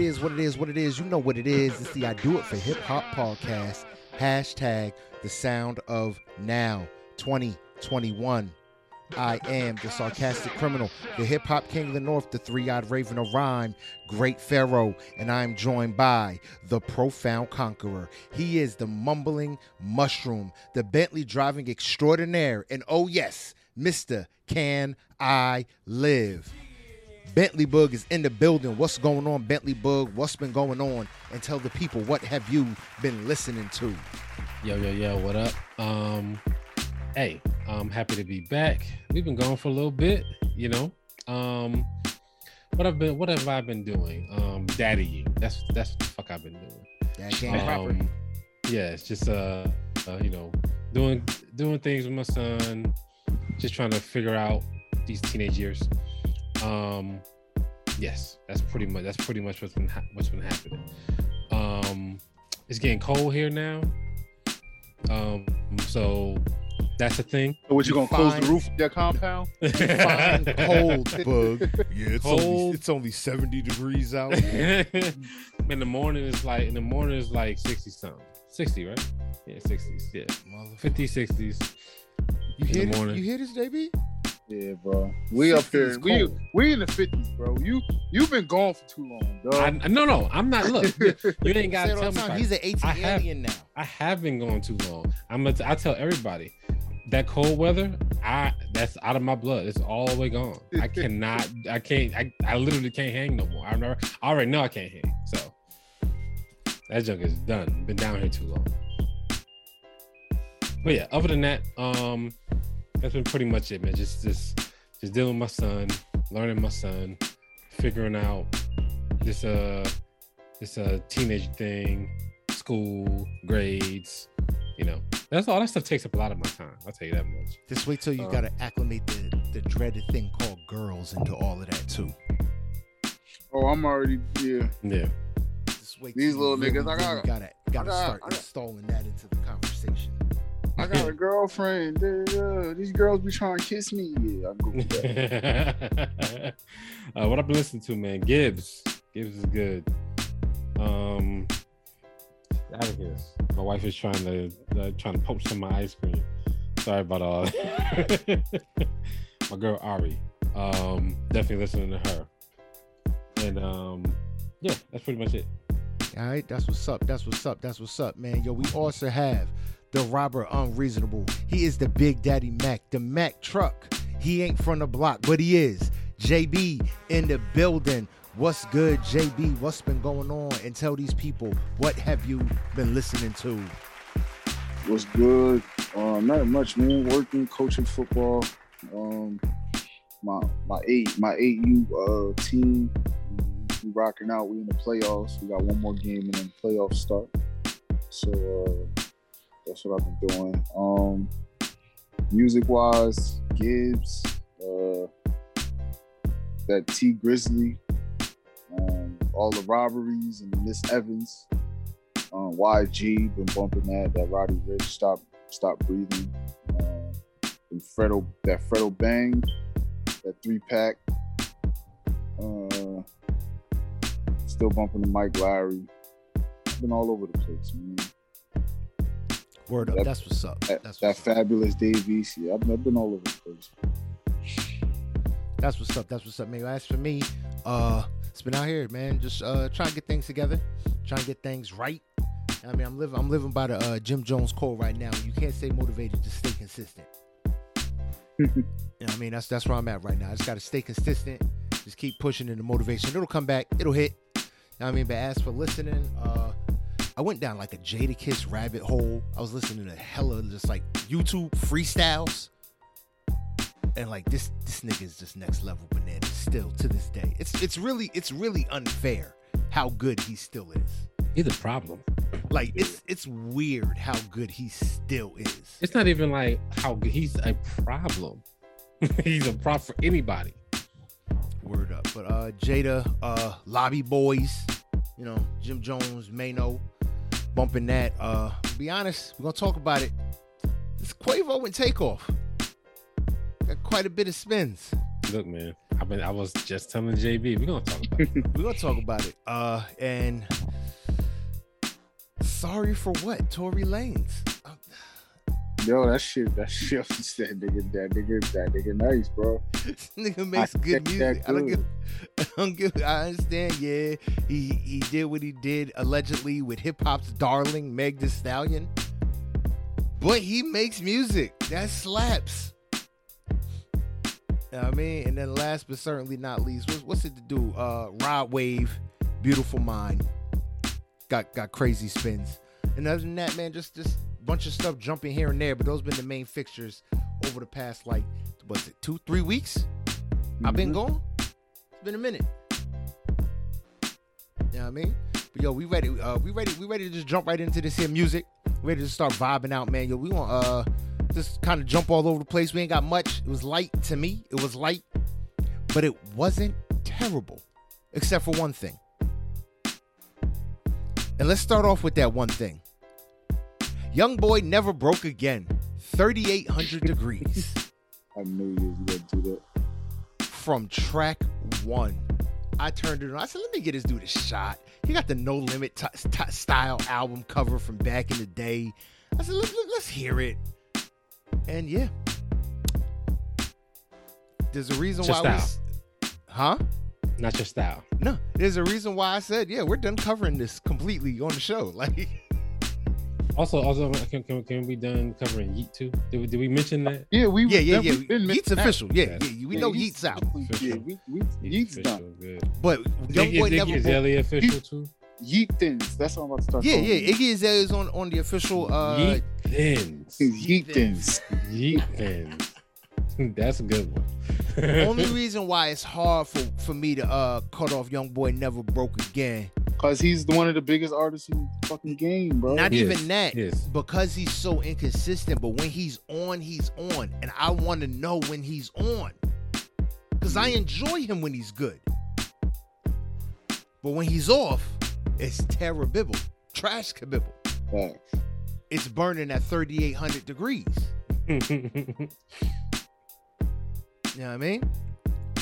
It is, what it is, what it is. You know what it is. It's the I Do It for Hip Hop podcast. Hashtag the sound of now 2021. I am the sarcastic criminal, the hip hop king of the north, the three eyed raven of rhyme, great pharaoh, and I'm joined by the profound conqueror. He is the mumbling mushroom, the Bentley driving extraordinaire, and oh yes, Mr. Can I Live? Bentley Bug is in the building. What's going on, Bentley Bug? What's been going on? And tell the people what have you been listening to? Yo, yo, yo, what up? Um, hey, I'm happy to be back. We've been gone for a little bit, you know. Um, what I've been, what have I been doing? Um, daddy, that's that's what the fuck I've been doing. That game. Um, yeah, it's just uh, uh, you know, doing doing things with my son, just trying to figure out these teenage years. Um, yes, that's pretty much that's pretty much what's been ha- what's been happening. Um, it's getting cold here now. Um, so that's a thing. So what you gonna close the roof of your compound? Fine cold bug. Yeah, it's Cold. only it's only 70 degrees out. in the morning it's like in the morning it's like 60 something 60 right yeah 60s yeah 50 60s You In hear the this? morning. You hear this, JB? Yeah, bro. We up 60 here. is We we in the fifties, bro. You you've been gone for too long, I, dog. no no i'm not look you you ain't gotta tell me time. if I- He's an 18 I have- alien now. i have been gone too long i'm gonna t- i tell everybody that cold weather i that's out of my blood it's all the way gone i cannot i can't i, I literally can't hang no more i never i already know i can't hang so that junk is done been down here too long but yeah other than that um that's been pretty much it man just just just dealing with my son learning my son figuring out this uh this uh teenage thing school grades you know that's all that stuff takes up a lot of my time i'll tell you that much Just wait till you Uh, gotta acclimate the, the dreaded thing called girls into all of that too. oh, I'm already yeah. yeah Just wait These little you niggas, I really got- gotta gotta got- start I got- installing that into the conversation. I got a girlfriend. Yeah, these girls be trying to kiss me. Yeah, I go with that. uh, what I've been listening to, man, Gibbs. Gibbs is good. Um, out of here. My wife is trying to uh, trying to poach some of my ice cream. Sorry about all. my girl Ari. Um, definitely listening to her. And um, yeah, that's pretty much it. All right, that's what's up. That's what's up. That's what's up, man. Yo, we also have the robber Unreasonable. He is the Big Daddy Mac, the Mac truck. He ain't from the block, but he is. JB in the building. What's good, JB? What's been going on? And tell these people what have you been listening to? What's good? Um, not much, man. Working, coaching football. Um, my my eight my eight U uh team. We rocking out. We in the playoffs. We got one more game and then playoffs start. So uh, that's what I've been doing. Um, music wise, Gibbs, uh, that Tee Grizzley, um, all the robberies and Miss Evans. Um, YG been bumping that. That Roddy Ricch stop stop breathing. Um, and Fredo that Fredo Bang, that three pack. Uh, still bumping the Mike Larry. Been all over the place, man. Word up. That- That's what's up. That, That's that up. fabulous Davies. Yeah, I've, I've been all over the place. That's what's up. That's what's up, man. As for me, uh, it's been out here, man. Just uh, trying to get things together, trying to get things right. I mean, I'm living, I'm living by the uh, Jim Jones code right now. You can't stay motivated, just stay consistent. You know I mean? That's that's where I'm at right now. I just gotta stay consistent. Just keep pushing in the motivation. It'll come back. It'll hit. You know what I mean? But as for listening, uh, I went down like a Jadakiss rabbit hole. I was listening to hella just like YouTube freestyles. And like this this nigga is just next level banana still to this day. It's it's really it's really unfair how good he still is. He's a problem. Like it's it's weird how good he still is. It's not even like how good he's a problem. he's a problem for anybody. Word up. But uh Jada, uh Lobby Boyz, you know, Jim Jones, Maino, bumping that. Uh be honest, we're gonna talk about it. This Quavo and Takeoff. Got quite a bit of spins. Look, man, I mean, I was just telling JB we're gonna talk about it. We're gonna talk about it. Uh, and sorry for what? Tory Lanez. Yo, that shit, that shit, that nigga, that nigga, that nigga, nice, bro. this nigga makes good check that music. I don't good. give. I don't give. I understand. Yeah, he he did what he did allegedly with hip hop's darling Meg The Stallion. But he makes music that slaps. You know what I mean, and then last but certainly not least, what's, what's it to do? Uh, Rod Wave, Beautiful Mind, got got crazy spins. And other than that, man, just just bunch of stuff jumping here and there. But those been the main fixtures over the past like what's it two three weeks? I've been Mhm. gone. It's been a minute. You know what I mean? But yo, we ready. Uh, we ready. We ready to just jump right into this here music. We Ready to start vibing out, man. Yo, we want uh just kind of jump all over the place. We ain't got much. It was light to me. It was light, but it wasn't terrible, except for one thing. And let's start off with that one thing. Young boy never broke again. 3,800 degrees I knew you was gonna do that. from track one. I turned it on. I said, let me get this dude a shot. He got the No Limit t- t- style album cover from back in the day. I said, let, let, us hear it. And yeah, there's a reason It's your why we. s- Huh? Not your style. No, there's a reason why I said, yeah, we're done covering this completely on the show. Like, Also, also, can, can, can we be done covering Yeat too? Did we, did we mention that? Yeah, we yeah, yeah, yeah. we've Yeat's official. Yeah, Yeah. yeah. We Yeah, know Yeat's Yeat's out. Yeah, we, we, Yeat's official, done. Good. But Young Boy never. Iggy broke- Azalea official too. Yeet thins. That's what I'm about to start. Yeah, calling yeah. it. Iggy Azalea is on on the official. uh Yeet thins. Yeet thins. Yeet thins. That's a good one. Only reason why it's hard for for me to uh cut off Young Boy Never Broke Again. Cause he's one of the biggest artists in the fucking game, bro. Not Yes, even that. yes. Because he's so inconsistent. But when he's on, he's on, and I want to know when he's on. Cause I enjoy him when he's good. But when he's off, it's terrible. Trash kabibble. Facts. It's burning at 3,800 degrees. You know what I mean?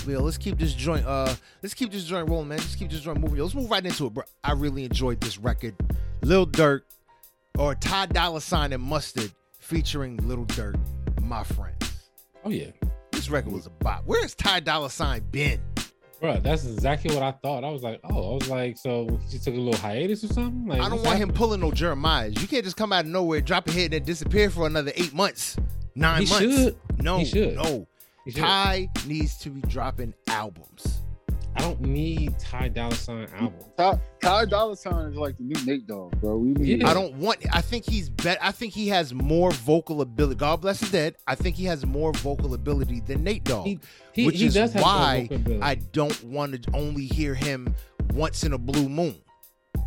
Yo, let's keep this joint. Uh, let's keep this joint rolling, man. Just keep this joint moving. Yo, let's move right into it, bro. I really enjoyed this record. Lil Durk, or Ty Dolla Sign and Mustard, featuring Lil Durk, my friends. oh yeah, This record was a bop. Where's Ty Dolla Sign been? bro. That's exactly what I thought. I was like, oh, I was like, so he took a little hiatus or something. Like, I don't want him pulling no Jeremiah's. You can't just come out of nowhere, drop a hit, and then disappear for another eight months, nine He months. should. No, He should. no. He should. Ty needs to be dropping albums. I don't need Ty Dolla Sign album. Ty, Ty Dolla Sign is like the new Nate Dogg, bro. We need Yeah. I don't want. I think he's bet. I think he has more vocal ability. God bless his dead. I think he has more vocal ability than Nate Dogg, He, he, which he is does why I don't want to only hear him once in a blue moon.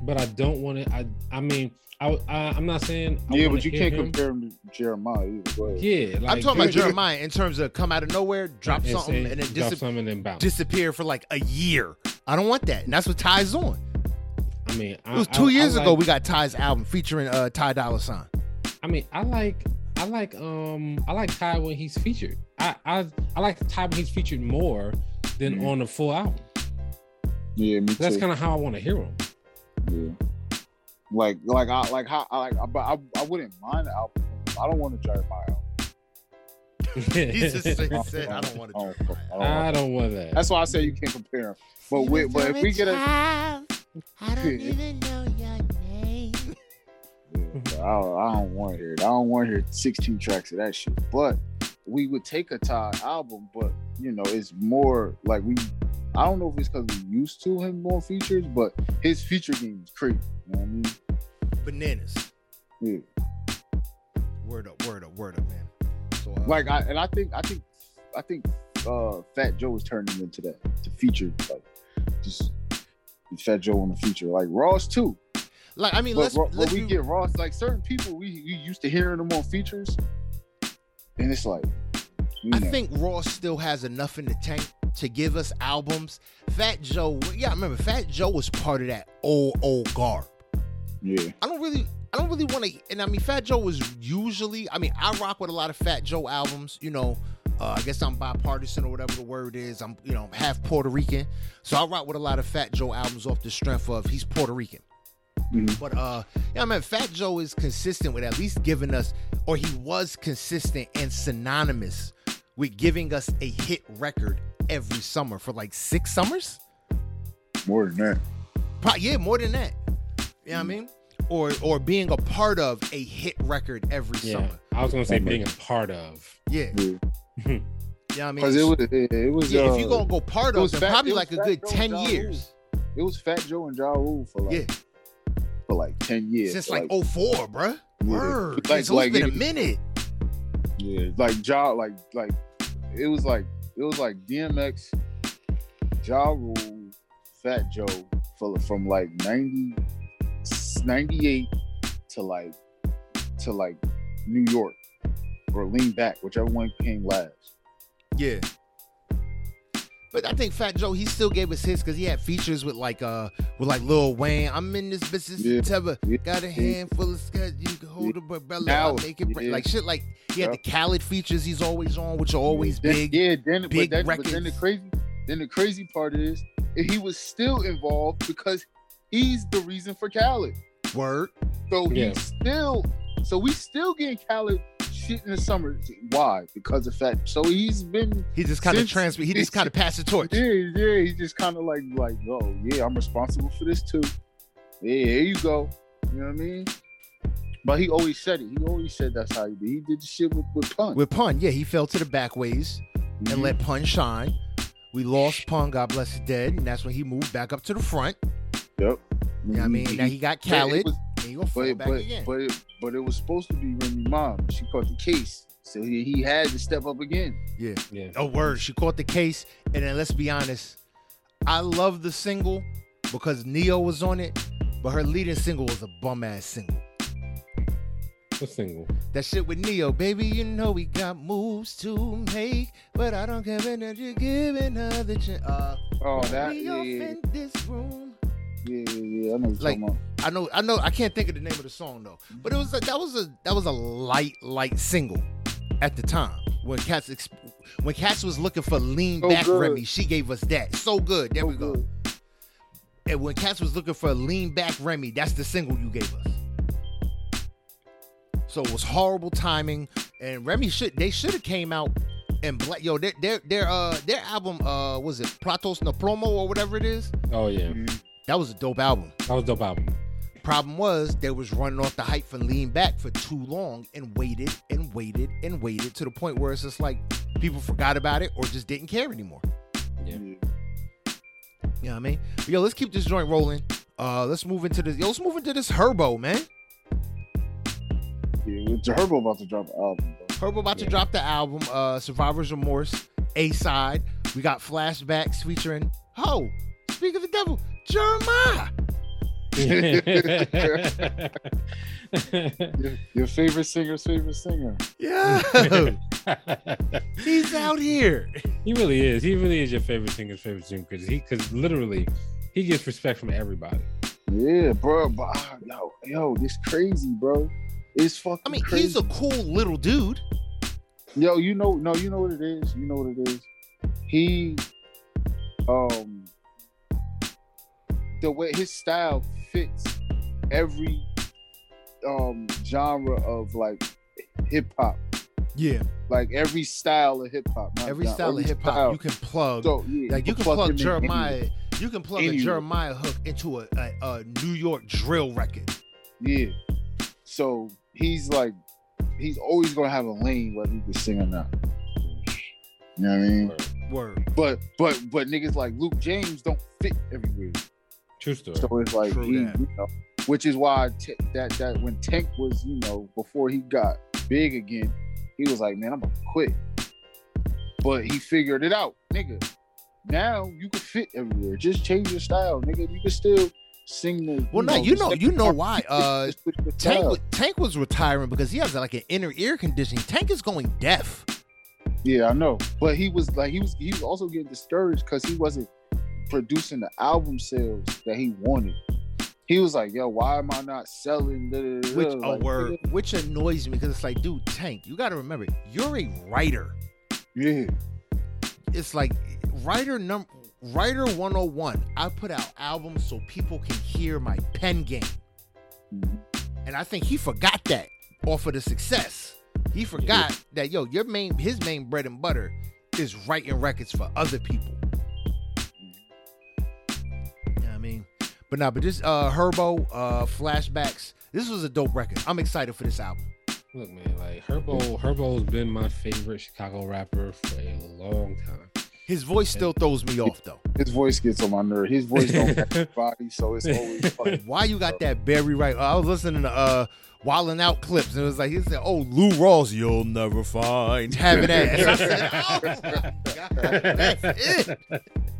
but I don't want to. I I mean, I, I I'm not saying. I Yeah, but you can't him. compare him to Jeremiah either. Yeah, like, I'm talking about Jeremiah in terms of come out of nowhere, drop and something, say- and then drop dis- something and bounce. disappear for like a year. I don't want that, and that's what Ty's on. I mean, It was two I- I years like- ago we got Ty's album featuring uh, Ty Dolla Sign. I mean, I like I like um I like Ty when he's featured. I I, I like Ty when he's featured more than Mhm. on the full album. Yeah, me That's kind of how I want to hear him. Yeah. Like, like I like how I like, I, but I, I wouldn't mind the album. I don't want to Jeremiah album. He just said, he I I don't want to. I don't- Jeremiah. I don't I want- don't want that. That's why I say you can't compare them. But with, but if we get a, I don't even know your name. Yeah, I, don't, I don't want to hear it. I don't want to hear 16 tracks of that shit. But we would take a Ty album, but you know, it's more like we. I don't know if it's because we used to him more features, but his feature game is crazy. You know what I mean? Bananas. Yeah. Word up, word up, word up, man. So, uh, Like I and I think I think I think uh Fat Joe is turning into that to feature like just Fat Joe in the future like Ross too. like I mean, But, let's, but let's we be- get Ross like certain people we, we used to hearing them on features, and it's like I know, think Ross still has enough in the tank to give us albums. Fat Joe, yeah, I remember Fat Joe was part of that old old guard. Yeah I don't really, I don't really want to. And I mean, Fat Joe was usually. I mean, I rock with a lot of Fat Joe albums. You know, Uh, I guess I'm bipartisan or whatever the word is. I'm, you know, half Puerto Rican. So I rock with a lot of Fat Joe albums off the strength of he's Puerto Rican. Mhm. But uh, yeah, I man, Fat Joe is consistent with at least giving us, or he was consistent and synonymous with giving us a hit record every summer for like six summers. More than that. Pro- yeah, more than that. You know what I Mm. mean? Or or being a part of a hit record every Yeah, summer. I was gonna say being a part of. Yeah. Yeah. You know I mean? Because it was, it, it was. yeah, uh, if you're gonna go part it of was then Fat- probably it like a good Joe 10 Ja years. It was Fat Joe and Ja Rule for like Yeah. for like ten years. Since like 04, bruh. Yeah. Word. Like- so like it's been a minute. Yeah, like Ja, like like it was like it was like DMX, Ja Rule, Fat Joe for from like 90, 98 to like to like New York or Lean Back, whichever one came last. Yeah. But I think Fat Joe, he still gave us hits because he had features with like uh with like Lil Wayne. I'm in this business Yeah. forever. Yeah. Got a handful of scotch, you can hold a umbrella. Now, make it yeah. like shit. Like he had Yeah. the Khaled features he's always on, which are always Then- big. Yeah, then big but, then, but then the crazy then the crazy part is he was still involved because he's the reason for Khaled. Word. So Yeah. he's still, so we still getting Khaled shit in the summer. Why? Because of fat. So he's been, He just kind of Since- transfer. He just kind of passed the torch. yeah, yeah. He just kind of like, like, oh yeah, I'm responsible for this too. Yeah, here you go. You know what I mean? But he always said it. He always said that's how he did. He did the shit with, with pun. With Pun, yeah, he fell to the back ways and Mhm. let Pun shine. We lost Pun, God bless his dead, and that's when he moved back up to the front. Yep. You know what I mean? Now he got But it Khaled, was- and he But back but again. but it, but it was supposed to be Remy Ma. She caught the case, so he, he had to step up again. yeah. Yeah. Oh, word. She caught the case. And then let's be honest. I love the single because Ne-Yo was on it, but her leading single was a bum ass single. What single? That shit with Ne-Yo, baby, you know we got moves to make, but I don't care that you give another chance. Uh, Oh, that we yeah, in this room. Yeah, yeah, yeah. I know Like- I know, I know, I can't think of the name of the song though, but it was a, that was a that was a light, light single at the time when Cats ex- when Cats was looking for lean So back good. Remy, she gave us that. So good, there So we go. good. And when Cats was looking for a lean back Remy, that's the single you gave us. So it was horrible timing, and Remy should they should have came out and black. Yo, their their their uh their album uh was it Plata O Plomo or whatever it is. Oh yeah, Mhm. That was a dope album. that was a dope album. Problem was they was running off the hype for lean back for too long and waited and waited and waited to the point where it's just like people forgot about it or just didn't care anymore. Yeah. You know what I mean? But yo, let's keep this joint rolling. Uh, let's move into this. Yo, let's move into this Herbo, man. Yeah, with Herbo about to drop an album, bro. Herbo about to drop the album, uh, Survivor's Remorse, A side. We got flashbacks featuring Ho. Speak of the devil, Jeremiah. Your, your favorite singer's favorite singer. Yeah, he's out here. he really is. He really is your favorite singer's favorite singer because he, because literally, he gets respect from everybody. Yeah, bro. But, ah, yo, yo, this crazy, bro. It's fucking. I mean, crazy. he's a cool little dude. Yo, you know, no, you know what it is. You know what it is. He, um, the way his style fits every um genre of like hip hop, Yeah, like every style of hip hop. every style of hip hop you can plug. So yeah, like you can plug in Jeremiah. You can plug a Jeremiah hook into a, a, a New York drill record. Yeah. So he's like, he's always gonna have a lane whether he can sing or not. You know what I mean? Word. But but but niggas like Luke James don't fit everywhere. True story. So it's like, True he, that. you know, which is why t- that that when Tank was, you know, before he got big again, he was like, man, I'm gonna quit. But he figured it out, nigga. Now you can fit everywhere. Just change your style, nigga. You can still sing the. Well, no, you know, second you know part. why. Uh, Just switch your Tank, Tank was retiring because he has like an inner ear condition. Tank is going deaf. Yeah, I know. But he was like, he was he was also getting discouraged because he wasn't producing the album sales that he wanted. He was like, yo, why am I not selling? da, Which a Like, word, which annoys me because it's like, dude, Tank, you got to remember, you're a writer. Yeah. It's like writer number writer 101. I put out albums so people can hear my pen game. Mhm. And I think he forgot that off of the success. He forgot that yo, your main his main bread and butter is writing records for other people. But nah, but this uh Herbo uh flashbacks, this was a dope record. I'm excited for this album. Look, man, like Herbo, Herbo's been my favorite Chicago rapper for a long time. His voice still throws me off though. His voice gets on my nerve. His voice don't match his body, so it's always funny. Why you got that Barry right? I was listening to uh Wildin' Out clips, and it was like he said, "Oh, Lou Rawls, you'll never find having ass." I said, "Oh god, that's it."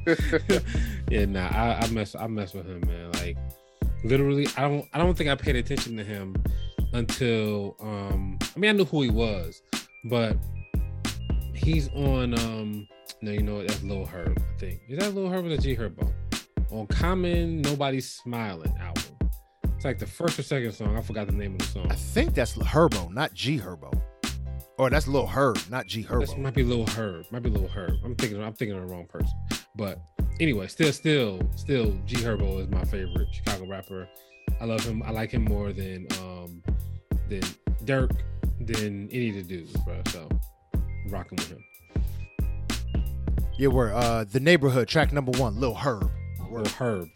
yeah, nah, I, I mess, I mess with him, man. Like, literally, I don't, I don't think I paid attention to him until, um, I mean, I knew who he was, but he's on, um, no, you know, what, that's Lil Herb, I think. Is that Lil Herb or the G Herbo? On Common, Nobody's Smiling album. It's like the first or second song. I forgot the name of the song. I think that's Herbo, not G Herbo, or that's Lil Herb, not G herb This might be Lil Herb. Might be Lil Herb. I'm thinking. I'm thinking of the wrong person. But anyway, still, still, still, G Herbo is my favorite Chicago rapper. I love him. I like him more than um than Durk, than any of the dudes, bro. So rocking with him. Yeah, we're uh the neighborhood track number one, Lil Herb. Lil Herb.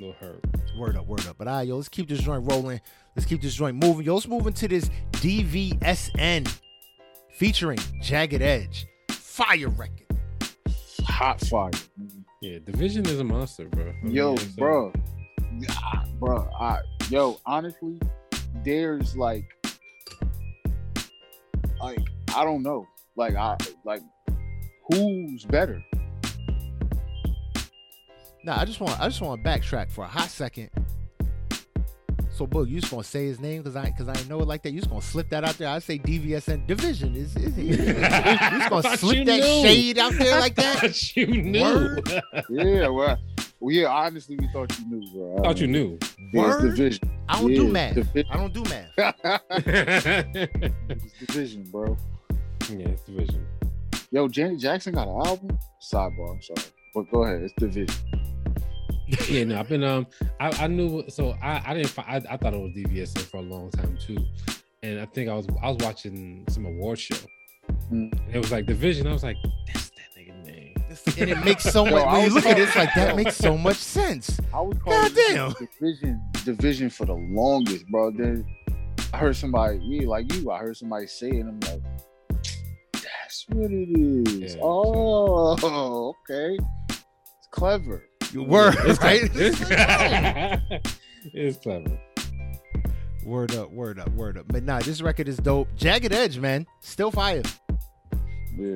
Lil Herb. Word up, word up. But all right, yo, let's keep this joint rolling. Let's keep this joint moving. Yo, let's move into this DVSN featuring Jagged Edge. Fire record. Hot fire. Yeah, Division is a monster, bro. I Yo, it's, bro. Ah, bro, I, yo, honestly, there's like, like, I don't know. Like, I, like, who's better? Nah, I just want I just want to backtrack for a hot second. So, Boog, you just gonna say his name because I because I know it like that. You just gonna slip that out there. I say DVSN division is is it? You just gonna slip that knew. shade out there like that? you knew. Word. Yeah, well, well, yeah, honestly, we thought you knew, bro. I thought you knew. Yeah, it's Word? division. I don't do math. division. I don't do math. it's division, bro. yeah, it's Division. Yo, Janet Jackson got an album? Sidebar, I'm sorry. But go ahead, it's division. yeah, no, I've been um, I, I knew so I I didn't fi- I, I thought it was DVSN for a long time too, and I think I was I was watching some award show, Mm. and it was like Division. I was like, that's that nigga name. And it makes so much. I When you look at it, it's like that makes so much sense. I was calling Goddamn. it division division for the longest, bro. Then I heard somebody, me like you, I heard somebody say it, and I'm like, that's what it is. Yeah. Oh, okay. It's clever. Word, it's right? Clever. It's, it's clever. Word up, word up, word up. But nah, this record is dope. Jagged Edge, man, still fire. Yeah.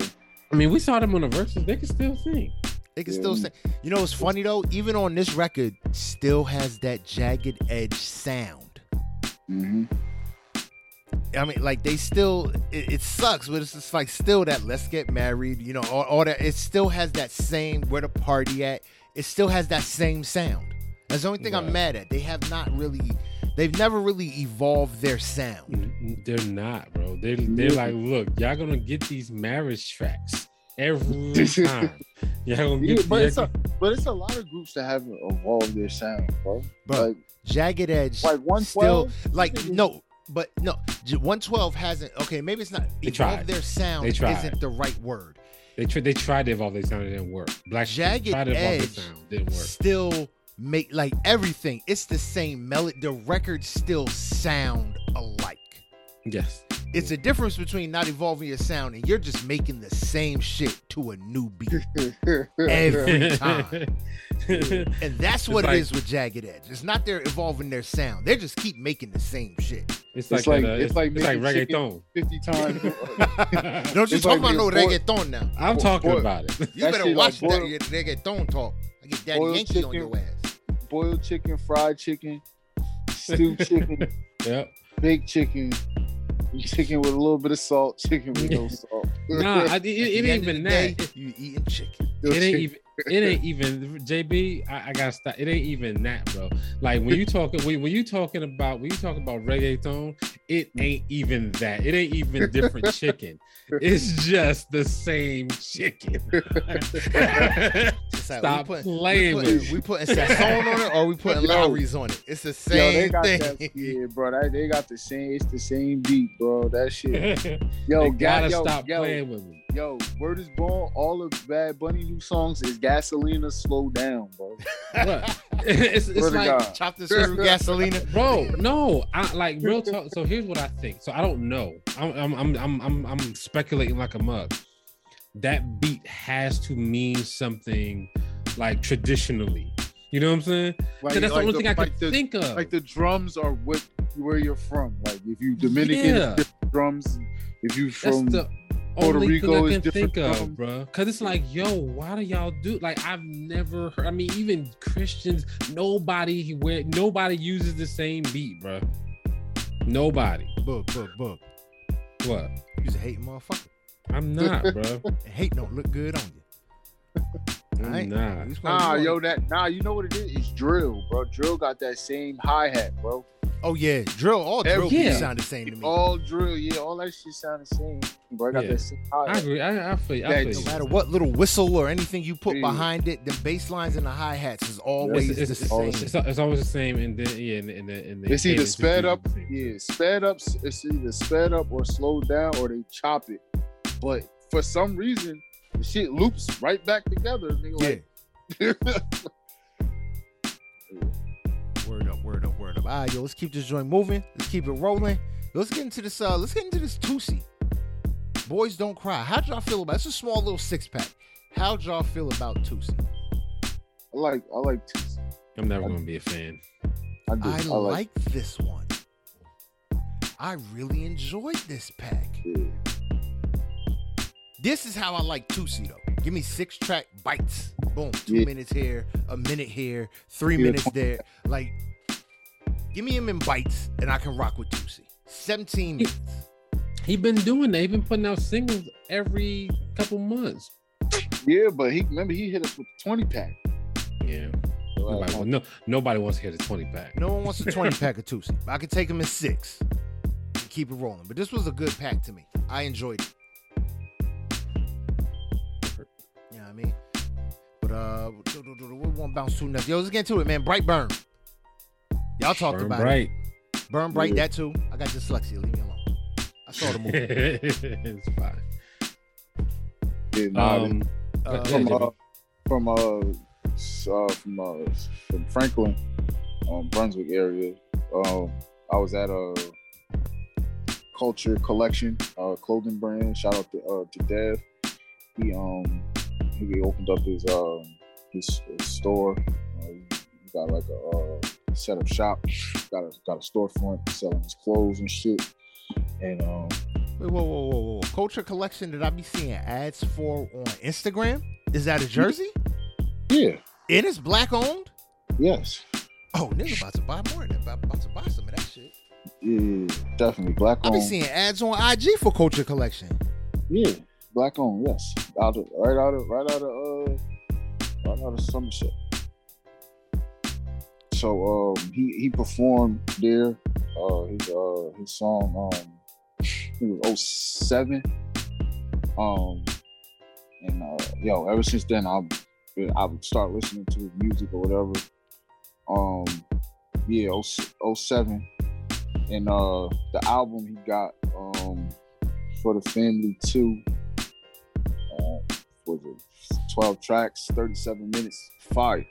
I mean, we saw them on the verses. They can still sing. They can Yeah. still sing. You know what's funny though? Even on this record, still has that Jagged Edge sound. hmm I mean, like they still. It, it sucks, but it's just like still that let's get married. You know, all, all that. It still has that same where the party at. It still has that same sound. That's the only thing I'm mad at. They have not really. They've never really evolved their sound. They're not, bro. They they're like, look, y'all gonna get these marriage tracks every time. Y'all gonna Yeah, get. but y'all it's a but it's a lot of groups that haven't evolved their sound, bro. Bro, Like Jagged Edge. like one still like no but no 112 hasn't okay maybe it's not They evolved tried. their sound They tried. isn't the right word They tried. They tried to evolve their sound. It didn't work. Black Jagged tried to evolve their Edge sound. Didn't work. still make like everything it's the same melody the records still sound alike Yes. it's a difference between not evolving your sound and you're just making the same shit to a new beat every time and that's what like- it is with jagged edge it's not they're evolving their sound they just keep making the same shit It's It's like, like- that, uh, it's it's, like it's like reggaeton. Fifty times. don't you It's talk like about no being reggaeton now I'm Boy- talking boy- about it. You That better watch like that boiled- your nigga talk. I get Daddy boiled Yankee on chicken. your ass. Boiled chicken, fried chicken, stewed chicken, yep. baked chicken, chicken with a little bit of salt, chicken with no salt. Nah, I, it, it ain't even that. day, you eating chicken. It ain't chicken. even. It ain't even JB. I, I gotta stop. It ain't even that, bro. Like when you talking when, when you talking about when you talking about reggaeton, it ain't even that. It ain't even different chicken. It's just the same chicken. It's like, Stop we playing we with putting, we putting Sazón on it or we putting Yo. Lawry's on it. It's the same they got thing. that, yeah, bro. That, they got the same. It's the same beat, bro. That shit. they Yo, gotta ga- yo, stop yo, playing with me. Yo, word is born. All of Bad Bunny new songs is Gasolina slow down, bro. What? it's it's Swear like God. Chop this through gasolina. bro no i like real talk so here's what i think so i don't know i'm i'm i'm i'm, I'm, I'm speculating like a mug that beat has to mean something like traditionally you know what i'm saying? saying 'Cause that's the only thing i can like the, think of Like the drums are what where you're from. Like if you Dominican, Yeah. drums. If you that's from the Puerto only Rico thing i can think of drums. bro because it's like yo why do y'all do like i've never heard i mean even christians nobody where nobody uses the same beat bro nobody Book, book, book. what You's a hating motherfucker. i'm not bro hate don't look good on you. I'm Alright? not You just wanna- nah, yo, that nah, you know what it is? It's drill, bro. Drill got that same hi hat, bro. Oh yeah, drill. All drill Every- beats Yeah. sound the same to me. All drill, yeah, all that shit sound the same. Bro, I got Yeah. that same hi I agree. I, I feel. I That- feel no matter what little whistle or anything you put Yeah. behind it, the bass lines and the hi hats is always It's, it's, the it's, same. it's, it's always the same, and then yeah, and, and, and the It's either sped up, yeah, sped up. It's either sped up or slowed down, or they chop it. But for some reason, the shit loops right back together. Nigga, yeah. like, Word up, word up. All right, yo, let's keep this joint moving. Let's keep it rolling. Let's get into this. Uh, let's get into this Toosii. Boys don't cry. How'd y'all feel about? It's a small little six pack. How'd y'all feel about Toosii? I like, I like, Toosii. I'm never gonna be a fan. I do. I, I, like, like this one. I really enjoyed this pack. yeah. This is how I like Toosii though. Give me six track bites. Boom. Two Yeah. minutes here, a minute here, three Yeah, minutes there. Like, give me him in bites, and I can rock with Toosii. 17 minutes. He been doing that. He been putting out singles every couple months. yeah, but he remember he hit us with the twenty pack. Yeah. Nobody, Like, no, nobody wants to hear the 20 pack. No one wants a 20 pack of Toosii. I can take him in six and keep it rolling. But this was a good pack to me. I enjoyed it. You know I mean? But uh, do- do- do- do- we won't bounce too nuts. Yo, let's get into it, man. Bright Burn. Y'all talked Burn about bright. it. Burn Bright, Yeah. that too. I got dyslexia. Leave me alone. I saw the movie. it's fine. yeah, nah, Um, Uh, from, uh, from uh, uh from uh from Franklin, um, Brunswick area. Um, I was at a culture collection, uh, clothing brand. Shout out to uh to Dev. He um he opened up his um his, his store. Uh, he got like a uh, set up shop. Got a got a storefront selling his clothes and shit. And um Wait, whoa, whoa, whoa, whoa. Culture collection that I be seeing ads for on Instagram? Is that a jersey? yeah, And it's black owned? yes. Oh, nigga about to buy more than that. About to buy some of that shit. Yeah, definitely black owned. I be seeing ads on IG for culture collection. Yeah, black owned. Yes, out of right out of right out of uh right out of Somerset. So um he he performed there. Uh his uh his song um it was 07. Um and uh yo ever since then I've been, I would start listening to his music or whatever. Um yeah 07 and uh the album he got um for the family too uh, was it 12 tracks 37 minutes fire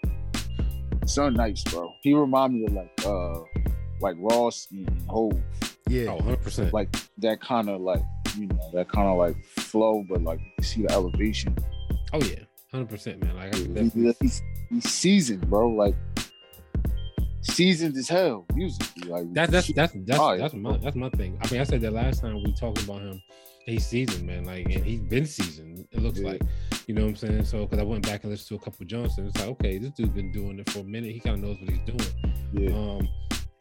son nice bro he remind me of like uh like ross and Hov Yeah. Oh, 100%. like that kind of like you know that kind of like flow but like you see the elevation Oh, yeah. 100%, man. Like, I can definitely. he's, he's seasoned bro like seasoned as hell musically like That, that's that's that's fire, that's my that's my thing. I mean, I said that last time we talked about him. He's seasoned, man. Like, and he's been seasoned. It looks Yeah. like, you know what I'm saying. So, because I went back and listened to a couple of Johnson, it's like, okay, this dude's been doing it for a minute. He kind of knows what he's doing. yeah Um,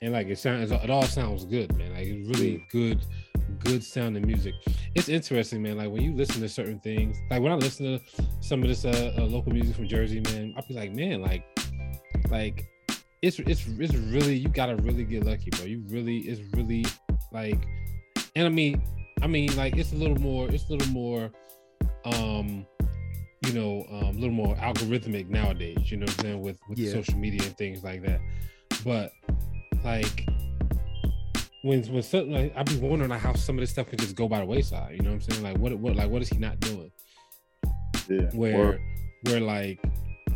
and like it sounds, it all sounds good, man. Like it's really good, good sounding music. It's interesting, man. Like when you listen to certain things, like when I listen to some of this uh, uh, local music from Jersey, man, I'll be like, man, like, like it's it's it's really you gotta really get lucky, bro. You really it's really like, and I mean, I mean, like it's a little more, it's a little more, um, you know, um, a little more algorithmic nowadays. You know what I'm saying with with Yeah. social media and things like that. But like when when something like I be wondering like, how some of this stuff can just go by the wayside. You know what I'm saying? Like what what like what is he not doing? Yeah. Where Word. where like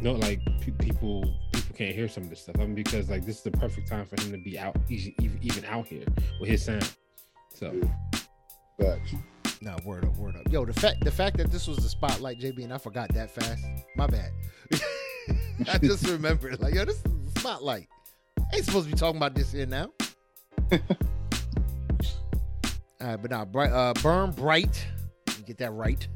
no like pe- people people can't hear some of this stuff. I mean because like this is the perfect time for him to be out even even, even out here with his sound. So Facts. Nah, word up, word up. Yo, the fact the fact that this was the spotlight, JB, and I forgot that fast. My bad. I just remembered, like, yo, this is the spotlight. Ain't supposed to be talking about this here now. All right, but now, bright, uh, burn bright. Let me Get that right.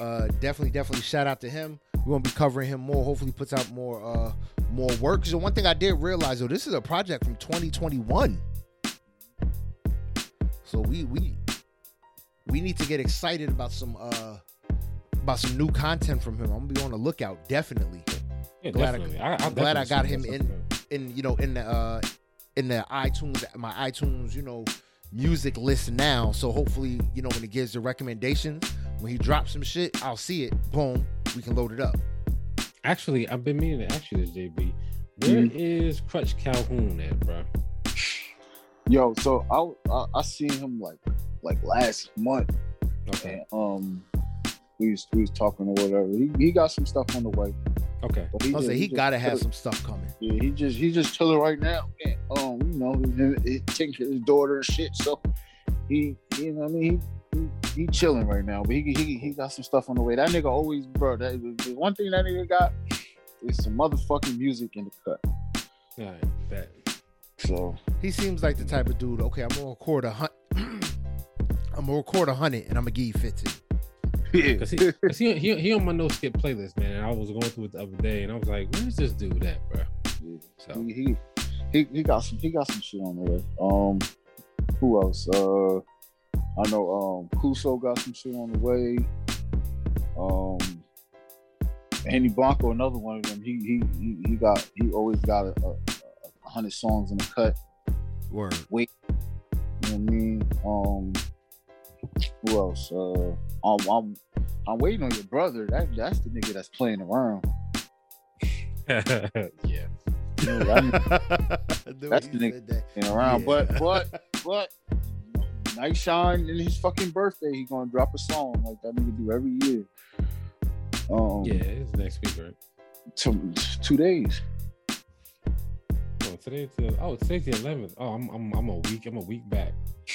Uh, definitely, definitely shout out to him. We're gonna be covering him more. Hopefully, puts out more, uh, more work. So one thing I did realize, though, this is a project from 2021. So we we we need to get excited about some uh about some new content from him. I'm gonna be on the lookout, definitely. yeah, Glad I- definitely. I, I, I'm glad I got him definitely in in you know in the uh in the iTunes my iTunes you know music list now. So hopefully you know when he gives the recommendations, when he drops some shit, I'll see it. Boom, we can load it up. Actually, I've been meaning to ask you this, JB. Where is Crutch Calhoun at, bro? Yo, so I, I I seen him like like last month, Okay, and um, we was we was talking or whatever. He, he got some stuff on the way. okay. But he I'll just- say he just gotta have some stuff coming. Yeah, he just he just chilling right now. And, um, you know, he, he taking care of his daughter and shit. So he, you know, what I mean, he, he, he chilling right now. But he, he he got some stuff on the way. That nigga always, bro. That the one thing that nigga got is some motherfucking music in the cut. All right, bet. So He seems like the type of dude. Okay, I'm gonna record a hunt. I'm gonna record a hundred, and I'm gonna give you fifteen. yeah, Cause he, cause he, he, he on my no skip playlist, man. And I was going through it the other day, and I was like, "Where's this dude at, bro?" So he, he he he got some he got some shit on the way. Um, who else? Uh, I know um Kuso got some shit on the way. Um, Andy Blanco, another one of them. He he he, he got he always got a, a, a hundred songs in the cut. Word. Wait, You know what I mean? Um, who else? Uh, I'm I'm, I'm waiting on your brother. That that's the nigga that's playing around. yeah, know, that nigga That's the nigga. playing around. Yeah. But but but Night Shine in his fucking birthday, he gonna drop a song like that nigga do every year. Um, yeah. It's next week, right? two, two days. Oh, today's the oh today's the 11th. Oh, I'm I'm I'm a week I'm a week back.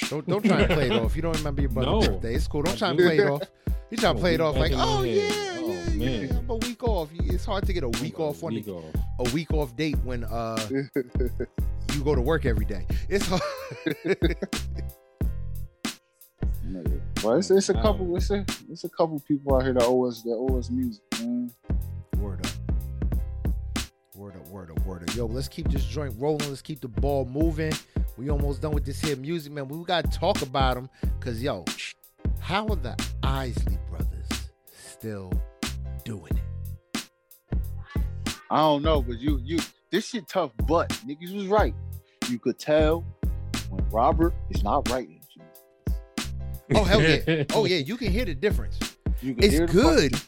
Don't don't try and play it off. You don't remember your brother's No. birthday. It's cool. Don't I try and do. play it off. You try I'm to play it off like, oh yeah. Oh, yeah, yeah. man. I'm a week off. It's hard to get a week off on week the, off. a week off date when uh you go to work every day. It's hard. Well, it's, it's a couple. It's a it's a couple people out here that owe us that owe us music, man. Word up. Word up, word up. Yo, let's keep this joint rolling. Let's keep the ball moving. We almost done with this here music, man. We gotta talk about them. Cause yo, how are the Isley brothers still doing it? I don't know, but you you this shit tough. But niggas was right. You could tell when Robert is not writing. Oh hell yeah. Oh yeah, you can hear the difference. You can It's hear the good,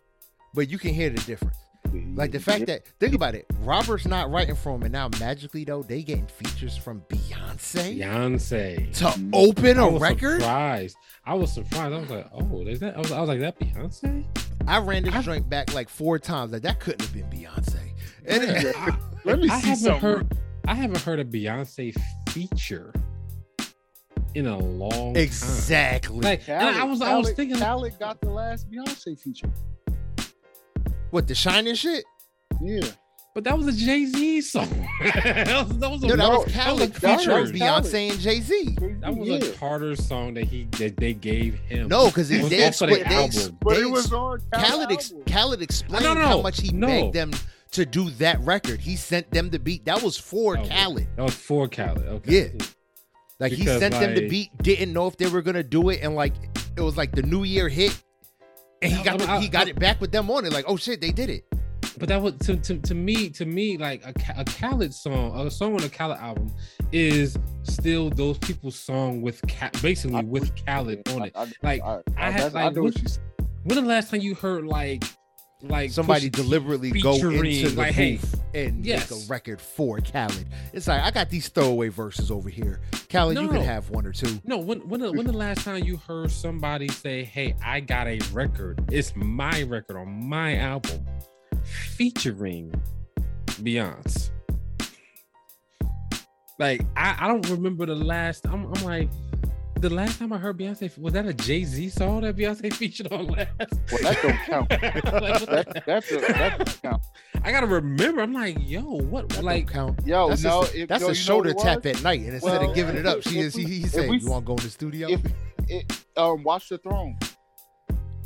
but you can hear the difference. Fucking- Like the fact that think about it, Robert's not writing for him, and now magically though they getting features from Beyonce Beyonce. to open I a was record. surprised. I was surprised. I was like, "Oh, is that?" I was, I was like, "That Beyonce?" I ran this I- joint back like four times. Like that couldn't have been Beyonce. And Yeah. I, Let me I see haven't something. heard. I haven't heard a Beyonce feature in a long time. exactly. Like, and I was, I was thinking, Khaled got the last Beyonce feature. What the shining shit? Yeah, but that was a Jay Z song. that was, that was a, No, that was Khaled that was featuring Khaled. Beyonce and Jay Z. that was yeah. a Carter song that he that they gave him. No, because It they was they, off of expl- the they, ex- album. but it was ex- on Khaled. Ex- Khaled explained No, no, how much he No. begged them to do that record. He sent them the beat. That was for Okay. Khaled. that was for Khaled. Okay. Yeah. Like he Because, sent them the beat, didn't know if they were gonna do it, and like it was like the New Year hit, and he I- got the, I- he got I- it back with them on it. Like, oh shit, they did it. But that was to, to, to me to me like a, Ka- a Khaled song, a song on a Khaled album is still those people's song with basically I- with Khaled on it. I, Like I, I I, had that's- I like know when, what you said. when the last time you heard like like Somebody deliberately go into the like, hey, and yes. make a record for Khaled. It's like I got these throwaway verses over here. Khaled, you No. can have one or two. No, when when the, when the last time you heard somebody say, "Hey, I got a record. It's my record on my album, featuring Beyonce." Like I, I don't remember the last. I'm, I'm like, the last time I heard Beyonce was that a Jay Z song that Beyonce featured on last. Well, that don't count. Like, That, that's a, that don't count. I gotta remember. I'm like, yo, what? That like, don't count. Yo, That's no, a, if, that's yo, a shoulder tap at night, and instead Well, of giving it up, she is. He, we- he said, we- "You want to go in the studio? if- It, um, watch the throne.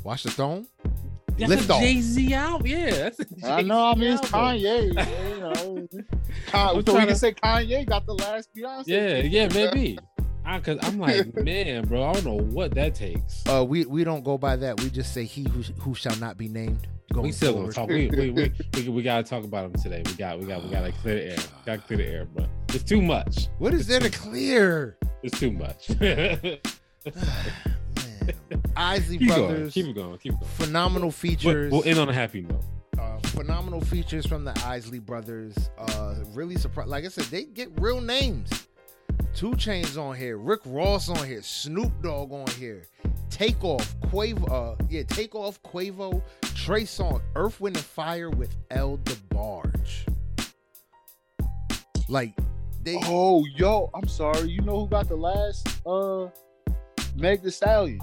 Watch the throne." that's Lift a. Jay Z out, Yeah, that's a Jay-Z I know. I mean, it's. Kanye. You know, I'm Con- so we trying can to- say Kanye got the last Beyonce. Yeah, yeah, maybe. I, cause I'm like, man, bro, I don't know what that takes. Uh, we we don't go by that. We just say he who, who shall not be named. Going we still gonna talk. We, we, we, we, we gotta talk about him today. We got we got we gotta clear the air. Gotta clear the air, but it's too much. What is there to clear? It's too much. Man, Isley keep going. Brothers, Keep it going. Keep it going. phenomenal We'll, features. we'll end on a happy note. uh, phenomenal features from the Isley Brothers. Uh, really surprised. Like I said, they get real names. 2 Chainz on here, Rick Ross on here, Snoop Dogg on here, Takeoff, Quavo, uh, yeah, Takeoff, Quavo, Trey Songz, Earth, Wind and Fire with El DeBarge. Like they, Oh, yo, I'm sorry. You know who got the last uh Meg the Stallion?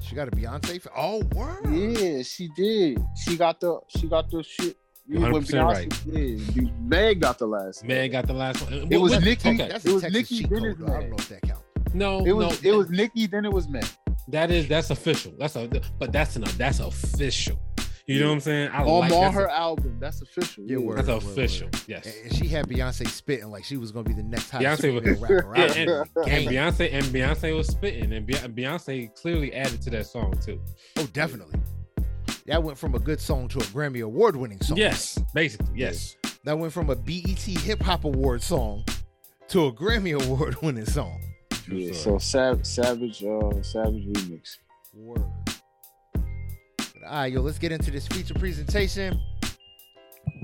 she got a Beyonce. Oh, word. Yeah, she did. She got the she got the shit. You're when 100% Beyonce right. did. Be- Meg got the last. One. Man got the last one. It was What- Nicki- Okay. That's It a was Texas Nicki cheat Dennis code. I don't know if that counts. No, It was no, it was Nicki, then it was Meg. that is that's official. That's a but that's enough. That's official. You know what I'm saying? I On like on that's her a- album. That's official. Yeah, word. That's word, official. word. Yes. And and she had Beyonce spitting like she was gonna be the next hottest Beyonce was- female rapper Yeah, and, and Beyonce and Beyonce was spitting, and Beyonce clearly added to that song too. Oh, definitely. That went from a good song to a Grammy Award winning song. Yes, basically, yes. That went from a BET Hip Hop Award song to a Grammy Award winning song. Yeah, so Sav- Savage, uh, Savage remix. Word. But, all right, yo, let's get into this feature presentation.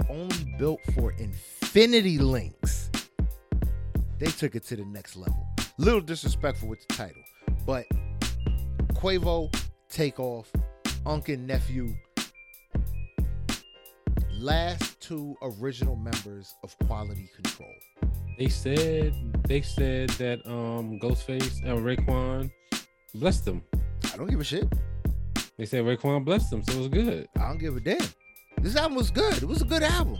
Only built for Infinity Links. They took it to the next level. Little disrespectful with the title, but Quavo, Takeoff, Uncle Nephew, last two original members of Quality Control. They said they said that um Ghostface and Raekwon blessed them. I don't give a shit. They said Raekwon blessed them, so it was good. I don't give a damn. This album was good. It was a good album.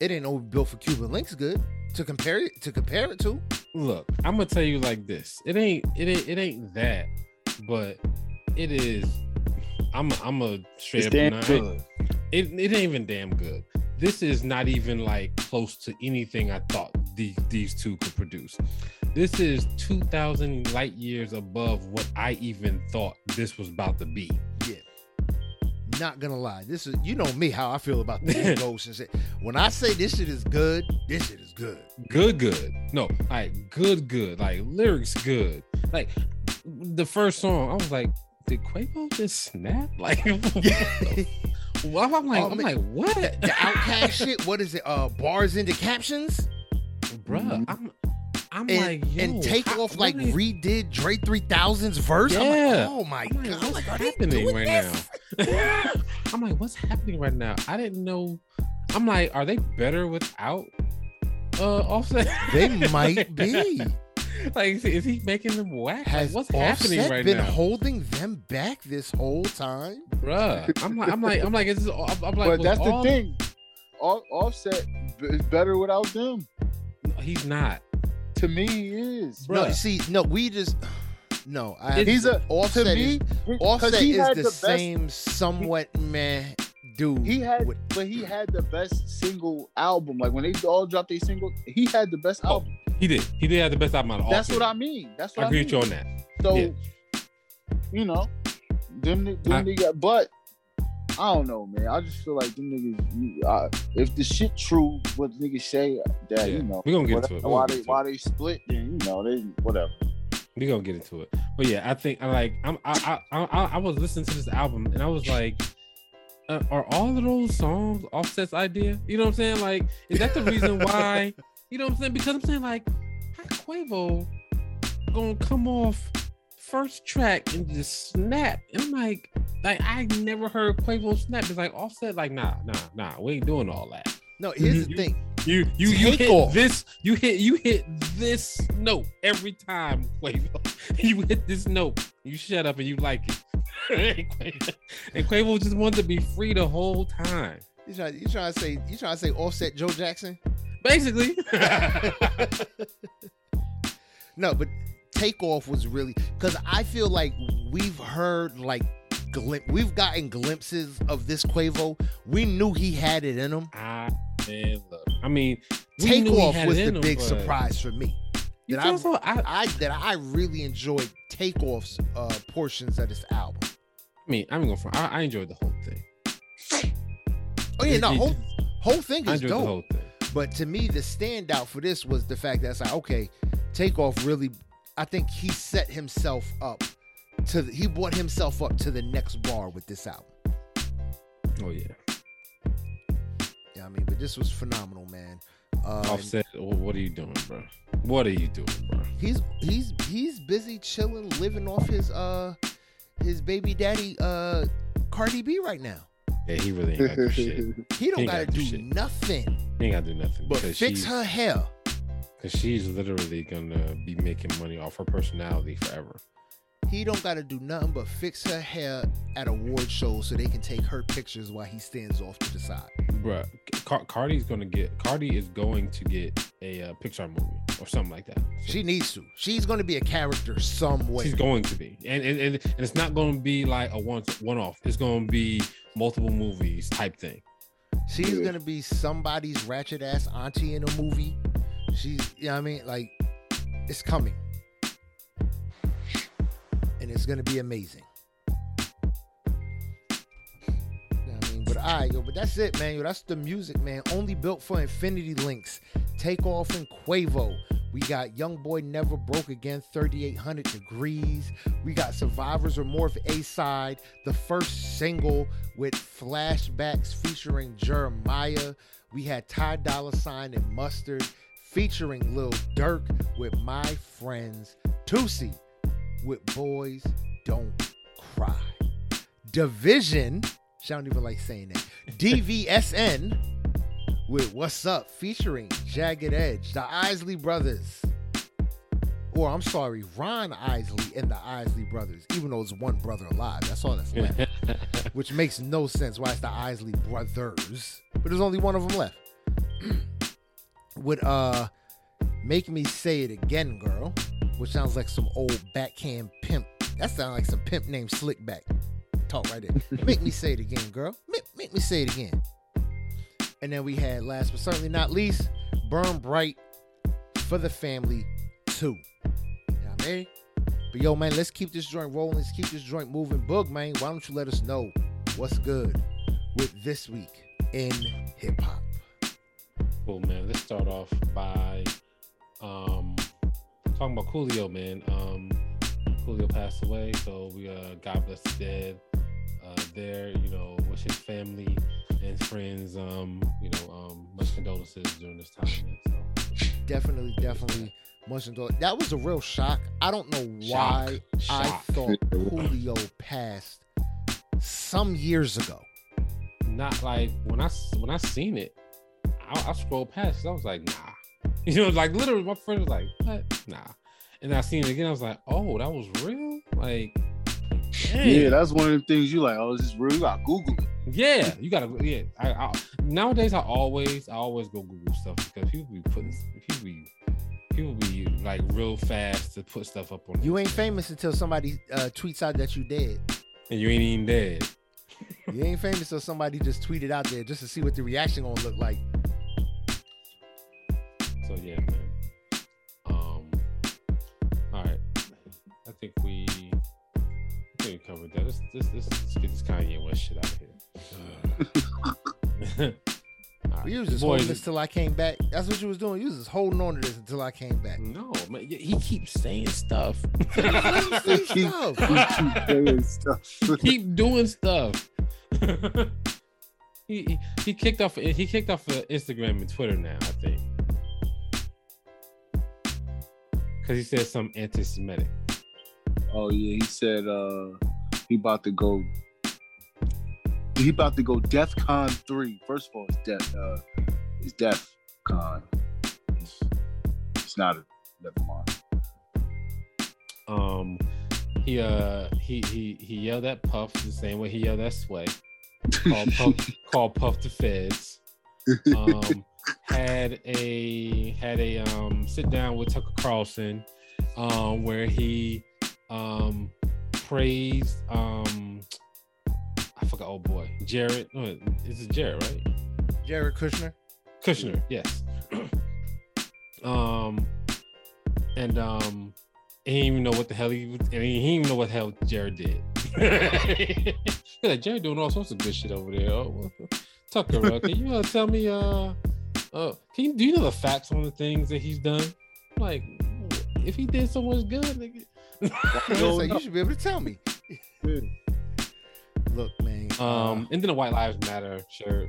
It ain't no built for Cuban Linx good to compare it to compare it to. Look, I'm gonna tell you like this. It ain't it ain't it ain't that, but it is. I'm a, I'm a straight It's up damn nine. good. It it ain't even damn good. This is not even like close to anything I thought these these two could produce. This is 2,000 light years above what I even thought this was about to be. Yeah. Not gonna lie, this is you know me how I feel about these ghosts and shit. When I say this shit is good, this shit is good. Good, good. No, like good, good. Like lyrics, good. Like the first song, I was like, did Quavo just snap? Like, well, I'm like, Oh, I'm man. like, what? The OutKast shit. What is it? Uh, bars into captions bruh. Mhm. I'm, I'm and like, yo, and take how- off like what is- redid Dre 3000's verse. I'm Yeah. like, oh my I'm like, god, what's like, are happening right this? I'm like, what's happening right now? I didn't know. I'm like, are they better without uh Offset? They might be. like, is, is he making them whack? Has like, what's happening Offset right been now, holding them back this whole time? bruh? I'm like, I'm like, I'm like, is this, I'm, I'm like, but that's all- the thing. All, offset is better without them. He's not. To me, he is. Bruh. No, see, no, we just no. I He's a Offset to me. is, he- Offset is had the, best- same, somewhat meh dude. He had, with- but he had the best single album. Like when they all dropped a single, he had the best Oh, album. He did. He did have the best album out of all. That's what I mean. That's what I I, agree mean. with you on that. So, Yeah. you know, them, them I- niggas, but I don't know, man. I just feel like them niggas. Uh, if the shit true, what niggas say that Yeah. you know, We're gonna get whatever- into it. Why they why it. they split, then you know they whatever. we gonna get into it. But yeah, I think I like I'm I I I, I was listening to this album and I was like, uh, are all of those songs Offset's idea? You know what I'm saying? Like, is that the reason why? You know what I'm saying? Because I'm saying like, how Quavo gonna come off first track and just snap? And I'm like, like I never heard Quavo snap. It's like Offset, like nah, nah, nah. We ain't doing all that. no, here's the Mhm. thing. You you you hit off. this you hit you hit this note every time Quavo. You hit this note. You shut up and you like it. And Quavo just wanted to be free the whole time. You trying, you trying to say you trying to say offset Joe Jackson? Basically. No, but takeoff was really because I feel like we've heard like glim- we've gotten glimpses of this Quavo. We knew he had it in him. I man, look. I mean, Takeoff was the him, big but- surprise for me. That I, so? I, I that I really enjoyed Takeoff's uh, portions of this album. I mean, I'm going for. I, I enjoyed the whole thing. Oh yeah, It- no, it- whole whole thing is the dope. whole thing. But to me, the standout for this was the fact that it's like, okay, Takeoff really, I think he set himself up to, he brought himself up to the next bar with this album. Oh yeah. Yeah, I mean, but this was phenomenal, man. Uh, Offset. wh- What are you doing, bro? What are you doing, bro? he's he's he's busy chilling, living off his uh his baby daddy uh Cardi B right now. Yeah, he really ain't got to do shit. He don't He gotta gotta do do shit. nothing He ain't got to do nothing but fix her hair. Cause she's literally gonna be making money off her personality forever. He don't gotta do nothing but fix her hair at award shows so they can take her pictures while he stands off to the side. Bruh, Car- Cardi's gonna get Cardi is going to get a uh, Pixar movie or something like that. She needs to. She's gonna be a character some way. She's going to be, and and, and, and it's not going to be like a one one off. It's going to be multiple movies type thing. She's Yeah. gonna be somebody's ratchet ass auntie in a movie. She's, you know what I mean? Like, it's coming. And it's gonna be amazing. You I? But all right, yo, but that's it, man. Yo, that's the music, man. Only built for infinity links. Take off and Quavo. We got Young Boy Never Broke Again, 3800 Degrees. We got Survivors Remorse A side, the first single with flashbacks featuring Jeremiah. We had Ty Dolla Sign and Mustard featuring Lil Durk with My Friends. Toosii with Boys Don't Cry. Division, she don't even like saying that. DVSN with What's Up featuring Jagged Edge, the Isley Brothers. Or I'm sorry, Ron Isley and the Isley Brothers, even though it's one brother alive. That's all that's left. Which makes no sense why it's the Isley Brothers. But there's only one of them left. with uh Make Me Say It Again, Girl, which sounds like some old backhand pimp. That sounds like some pimp named Slickback. Talk right there. Make me say it again, girl. Make, make me say it again. And then we had last but certainly not least, Burn Bright for the Family 2. You know what I mean? But yo, man, let's keep this joint rolling. Let's keep this joint moving. Boog, man, why don't you let us know what's good with this week in hip hop? Cool, man. Let's start off by um talking about Coolio, man. Um Coolio passed away, so we uh God bless the dead. Uh there, you know, wish his family and friends um, you know, um much condolences during this time, man. So Definitely, definitely. Much enjoyed. That was a real shock. I don't know why Shock. I Shock. thought Coolio passed some years ago. not like when I when I seen it, I, I scrolled past. I was like, nah. You know, like literally, my friend was like, what? Nah. And I seen it again. I was like, oh, that was real. Like, dang. Yeah, that's one of the things you like. Oh, is this real? You got Google it. Yeah, you gotta. Yeah, I, I nowadays I always I always go Google stuff because people be putting people be people be like real fast to put stuff up on. You ain't famous until somebody uh, tweets out that you dead. and you ain't even dead. You ain't famous so somebody just tweeted out there just to see what the reaction gonna look like. So yeah, man. Um. All right. I think we. I think we covered that. Let's, let's, let's, let's get this Kanye West shit out of here. All You was just Boys- holding this till I came back. That's what you was doing. You was just holding on to this until I came back. No, man. He keeps saying stuff. Say Keep- stuff. keep saying stuff. keep doing stuff. he, he he kicked off he kicked off of Instagram and Twitter now, I think. Cause he said something anti-Semitic. Oh yeah, he said uh he about to go. He about to go DEF CON three. First of all, it's death. uh it's Def Con. It's not a never mind. Um, he uh he he he yelled at Puff the same way he yelled at Sway. Called Puff called Puff the Feds. Um, had a had a um sit down with Tucker Carlson, um, where he um praised um I forgot oh boy Jared. Oh, this is Jared right? Jared Kushner. Kushner, yes. um, and um, he didn't even know what the hell he was, and he didn't even know what the hell Jared did. Like Jared doing all sorts of good shit over there. Oh, Tucker, uh, can you uh, tell me? Uh, uh, can you do you know the facts on the things that he's done? Like, if he did so much good, nigga. It's like, you should be able to tell me. Yeah. Look, man. uh, Um, and then a White Lives Matter shirt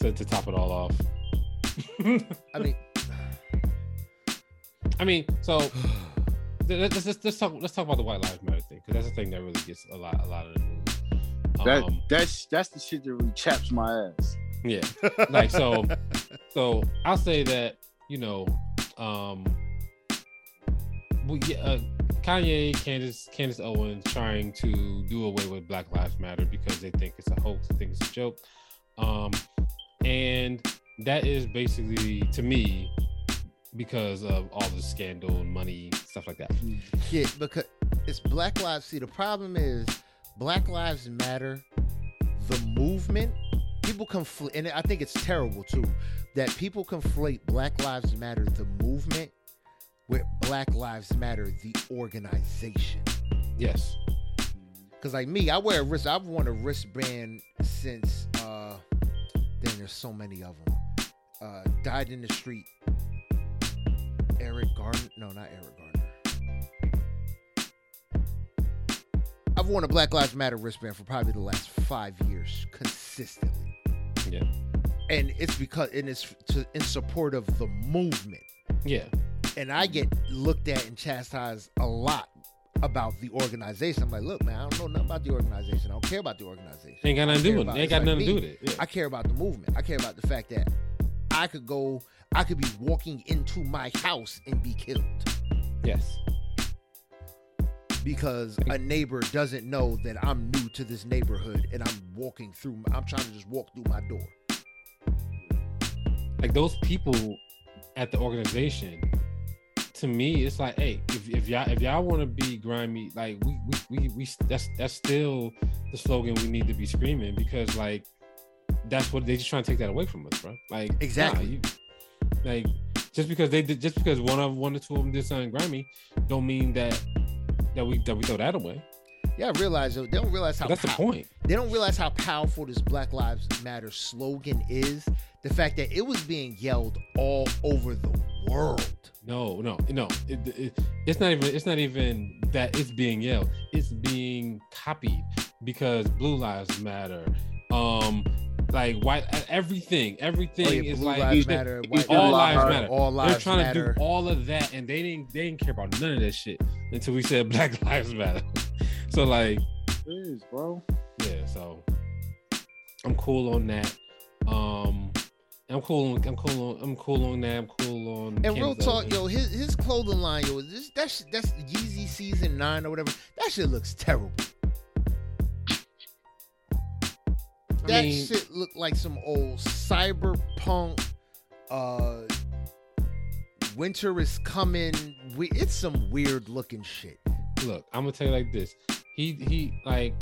to, to top it all off. I mean, I mean, so let's, let's, let's, let's talk let's talk about the White Lives Matter thing because that's the thing that really gets a lot a lot of the news. That Um, that's that's the shit that really chaps my ass. Yeah, like so so I'll say that you know, um, we yeah, uh, Kanye, Candace, Candace Owens trying to do away with Black Lives Matter because they think it's a hoax, they think it's a joke, um, and that is basically to me because of all the scandal and money stuff like that. yeah, because it's Black Lives. See, the problem is Black Lives Matter, the movement. People conflate, and I think it's terrible too that people conflate Black Lives Matter, the movement, with Black Lives Matter, the organization. Yes. Cause like me, I wear a wrist. I've worn a wristband since. uh Then there's so many of them. Uh Died in the street. Eric Gardner. No, not Eric Gardner. I've worn a Black Lives Matter wristband for probably the last five years consistently. And it's because and it's to, in support of the movement. Yeah. And I get looked at and chastised a lot about the organization. I'm like, look, man, I don't know nothing about the organization. I don't care about the organization. Ain't got nothing to do with it. Ain't got like nothing to do with it. Yeah. I care about the movement. I care about the fact that I could go, I could be walking into my house and be killed yes. because a neighbor doesn't know that I'm new to this neighborhood and I'm walking through. I'm trying to just walk through my door. Like those people at the organization, to me, it's like, hey, if, if y'all if y'all want to be grimy, like we we, we we that's that's still the slogan we need to be screaming because like that's what they just trying to take that away from us, bro. Like nah, Exactly. you- like just because they did, just because one of one or two of them did something grimy, don't mean that that we that we throw that away. Yeah, I realize they don't realize how That's the point. they don't realize how powerful this Black Lives Matter slogan is. The fact that it was being yelled all over the world. No, no, no. It, it, it's not even. It's not even that it's being yelled. It's being copied because Blue Lives Matter. Um, like white everything. Everything Oh, yeah, is like Lives Matter, he's White been all lives matter. all lives They're trying matter. to do all of that, and they didn't. They didn't care about none of that shit until we said Black Lives Matter. So like, It is, bro. yeah. So I'm cool on that. Um, I'm cool. On, I'm cool on. I'm cool on that. I'm cool on. And real talk, yo, his his clothing line, yo, this that shit, that's Yeezy season nine or whatever. That shit looks terrible. I That mean- shit look like some old cyberpunk. Uh, winter is coming. We, it's some weird looking shit. Look, I'm gonna tell you like this. He he like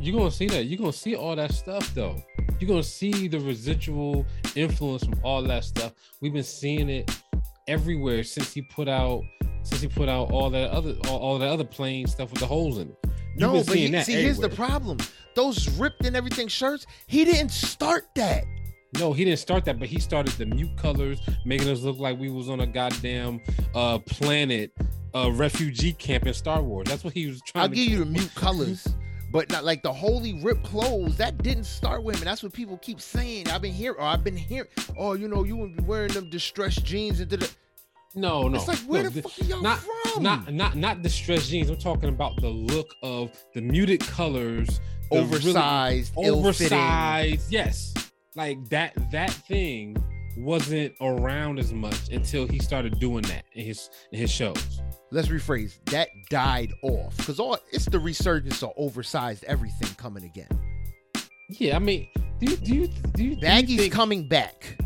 You're gonna see that. You're gonna see all that stuff though. You're gonna see the residual influence from all that stuff. We've been seeing it everywhere since he put out since he put out all that other all, all that other plain stuff with the holes in it. You've No, but seeing he, that see, here's the problem. Those ripped and everything shirts, he didn't start that. No, he didn't start that, but he started the mute colors, making us look like we was on a goddamn uh planet, uh refugee camp in Star Wars. That's what he was trying to I'll give you the mute colors, but not like the holy ripped clothes. That didn't start with him, and that's what people keep saying. I've been here, or I've been here. Oh, you know, you wouldn't be wearing them distressed jeans and da No, no. It's like where no, the th- fuck are y'all not, from? Not not not distressed jeans. I'm talking about the look of the muted colors, the really oversized, ill-fitting. oversized. Yes, like that. That thing wasn't around as much until he started doing that in his in his shows. Let's rephrase that died off because all it's the resurgence of oversized everything coming again. Yeah, I mean, do you do you do you, Baggy's think coming back.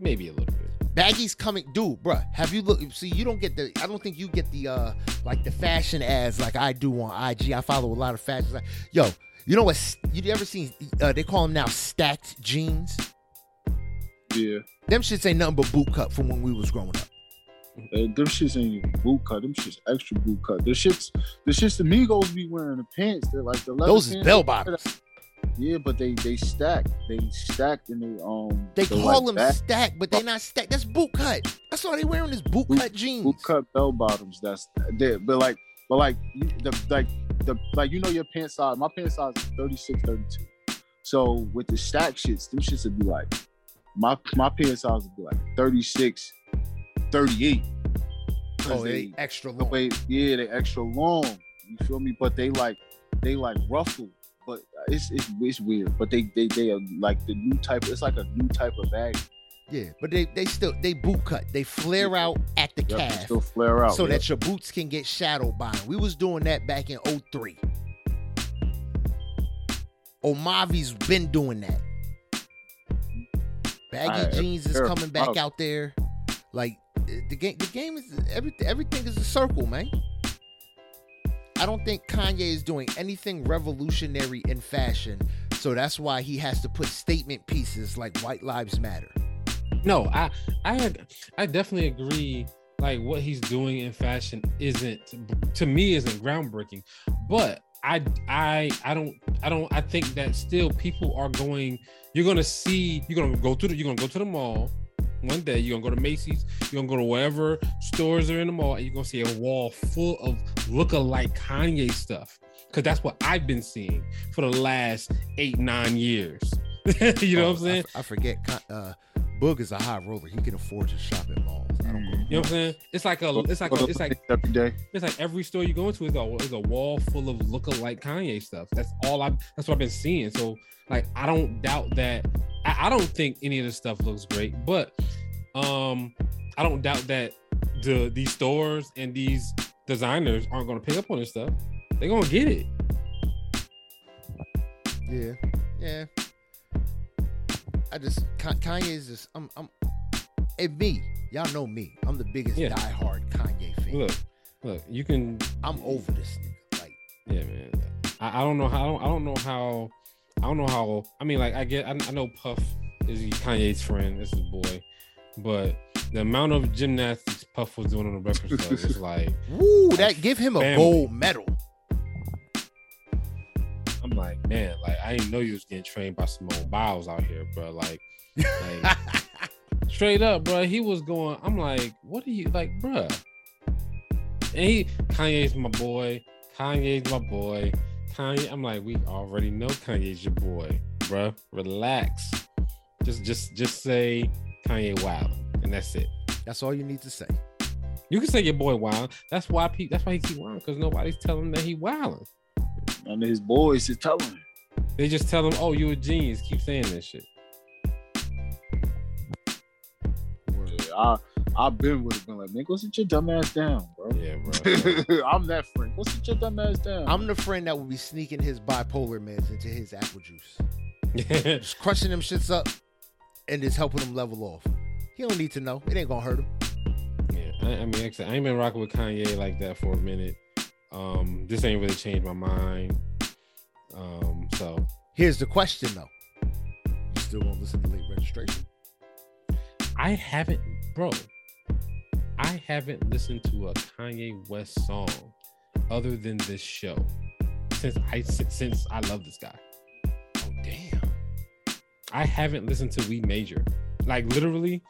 maybe a little bit? Baggy's coming, dude, bruh. Have you look? See, you don't get the. I don't think you get the uh like the fashion ads like I do on IG. I follow a lot of fashion. Like, yo, you know what? You ever seen? Uh, they call them now stacked jeans. Yeah. Them shits ain't nothing but boot cut from when we was growing up. Uh, them shits ain't even boot cut. Them shits extra boot cut. The shits, the shits the Migos be wearing the pants. They're like the leather Those is bell bottoms. Yeah, but they they stack. They stacked and they um. They call like them back- stacked, but they not stacked. That's boot cut. That's all they wearing is boot cut jeans. boot cut bell bottoms. That's there. But like, but like you- the like the like you know your pant size. My pant size is 36, 32. So with the stack shits, them shits would be like my my pant size would be like 36, 38. Oh, they extra long. way yeah they extra long you feel me but they like they like ruffled but uh, it's it's, it's weird but they they they are like the new type it's like a new type of bag Yeah, but they they still they boot cut. They flare out at the Yep, they calf. still flare out so yep. that your boots can get shadowed by 'em. We was doing that back in 03. Omavi's been doing that. Baggy jeans is coming back out there. Like the game the game is everything everything is a circle, man. I don't think Kanye is doing anything revolutionary in fashion. So that's why he has to put statement pieces like White Lives Matter. No, I I I definitely agree. Like what he's doing in fashion isn't to me isn't groundbreaking, but I I I don't I don't I think that still people are going. You're gonna see. You're gonna go to the. You're gonna go to the mall one day. You're gonna go to Macy's. You're gonna go to wherever stores are in the mall, and you're gonna see a wall full of look-alike Kanye stuff. Because that's what I've been seeing for the last eight nine years. you know Oh, what I'm saying? I forget. Uh, Boog is a high roller. He can afford to shop at malls. I don't go. You know what I'm saying? It's like a, it's like, a, it's like, every day it's like every store you go into is a, is a wall full of look-alike Kanye stuff. That's all I, that's what I've been seeing. So like, I don't doubt that. I, I don't think any of this stuff looks great, but um, I don't doubt that the these stores and these designers aren't going to pick up on this stuff. They're gonna get it. Yeah, yeah. I just Kanye is just. I'm. I'm. And me, y'all know me. I'm the biggest Yeah. diehard Kanye fan. Look, look, you can I'm over this nigga. Like, Yeah, man. I, I don't know how. I don't, I don't know how. I don't know how. I mean, like, I get. I, I know Puff is Kanye's friend. This is boy, but the amount of gymnastics Puff was doing on the Breakfast Club is like. woo, that give him a Family. gold medal. I'm like, man, like I didn't know you was getting trained by Simone Biles out here, bro. Like, like straight up, bro. He was going. I'm like, what are you like, bro? And he, Kanye's my boy. Kanye's my boy. Kanye. I'm like, we already know Kanye's your boy, bro. Relax. Just, just, just say Kanye Wild, and that's it. That's all you need to say. You can say your boy Wild. That's why people. That's why he keep wilding because nobody's telling him that he wilding. And his boys is telling him They just tell him, "Oh, you a genius." Keep saying this shit. yeah, I I've been with it been like man go sit your dumb ass down bro Yeah, bro. I'm that friend go sit your dumb ass down I'm the friend that will be sneaking his bipolar meds into his apple juice, just crushing them shits up, and just helping him level off. He don't need to know. It ain't gonna hurt him. Yeah, I, I mean, like I, said, I ain't been rocking with Kanye like that for a minute. Um, this ain't really changed my mind. Um, so Here's the question though. You still won't listen to late registration? I haven't, bro. I haven't listened to a Kanye West song other than this show since I since I love this guy. Oh damn. I haven't listened to We Major. Like literally,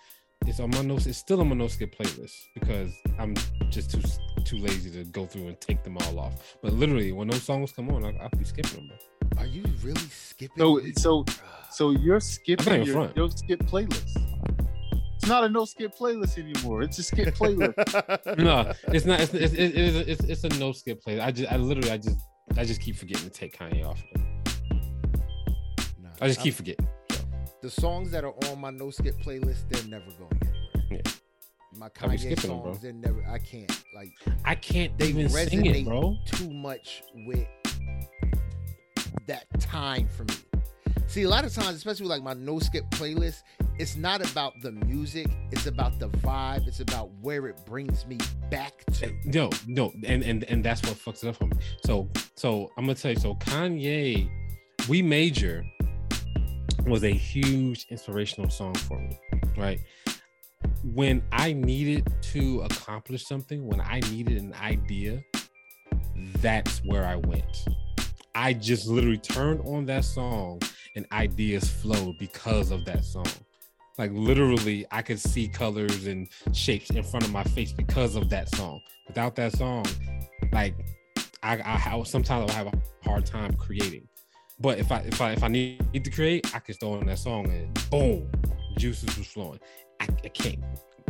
it's on my notes. It's still on my no skip playlist because I'm just too too lazy to go through and take them all off. But literally, when those songs come on, I, I'll be skipping them. Bro. Are you really skipping? So these? so so you're skipping not in your no skip playlist. It's not a no skip playlist anymore. It's a skip playlist. no, it's not. It's it's, it's, it's, it's, it's a no skip playlist. I just I literally I just I just keep forgetting to take Kanye off. Of it. Nah, I just I'm- keep forgetting. The songs that are on my no skip playlist. They're never going anywhere. Yeah. My I'll be Kanye skipping them, songs, they're never. I can't like I can't They even sing resonate. it, bro. too much with that time for me. See, a lot of times, especially with like my no skip playlist, it's not about the music, it's about the vibe, it's about where it brings me back to. No, no, and and and that's what fucks it up for me. So so I'm gonna tell you. So Kanye, we major was a huge inspirational song for me, right? When I needed to accomplish something, when I needed an idea, that's where I went. I just literally turned on that song and ideas flowed because of that song. Like literally, I could see colors and shapes in front of my face because of that song. Without that song, like I, I, I sometimes I'll have a hard time creating. But if I if I if I need, need to create, I can throw on that song and boom, juices was flowing. I, I can't.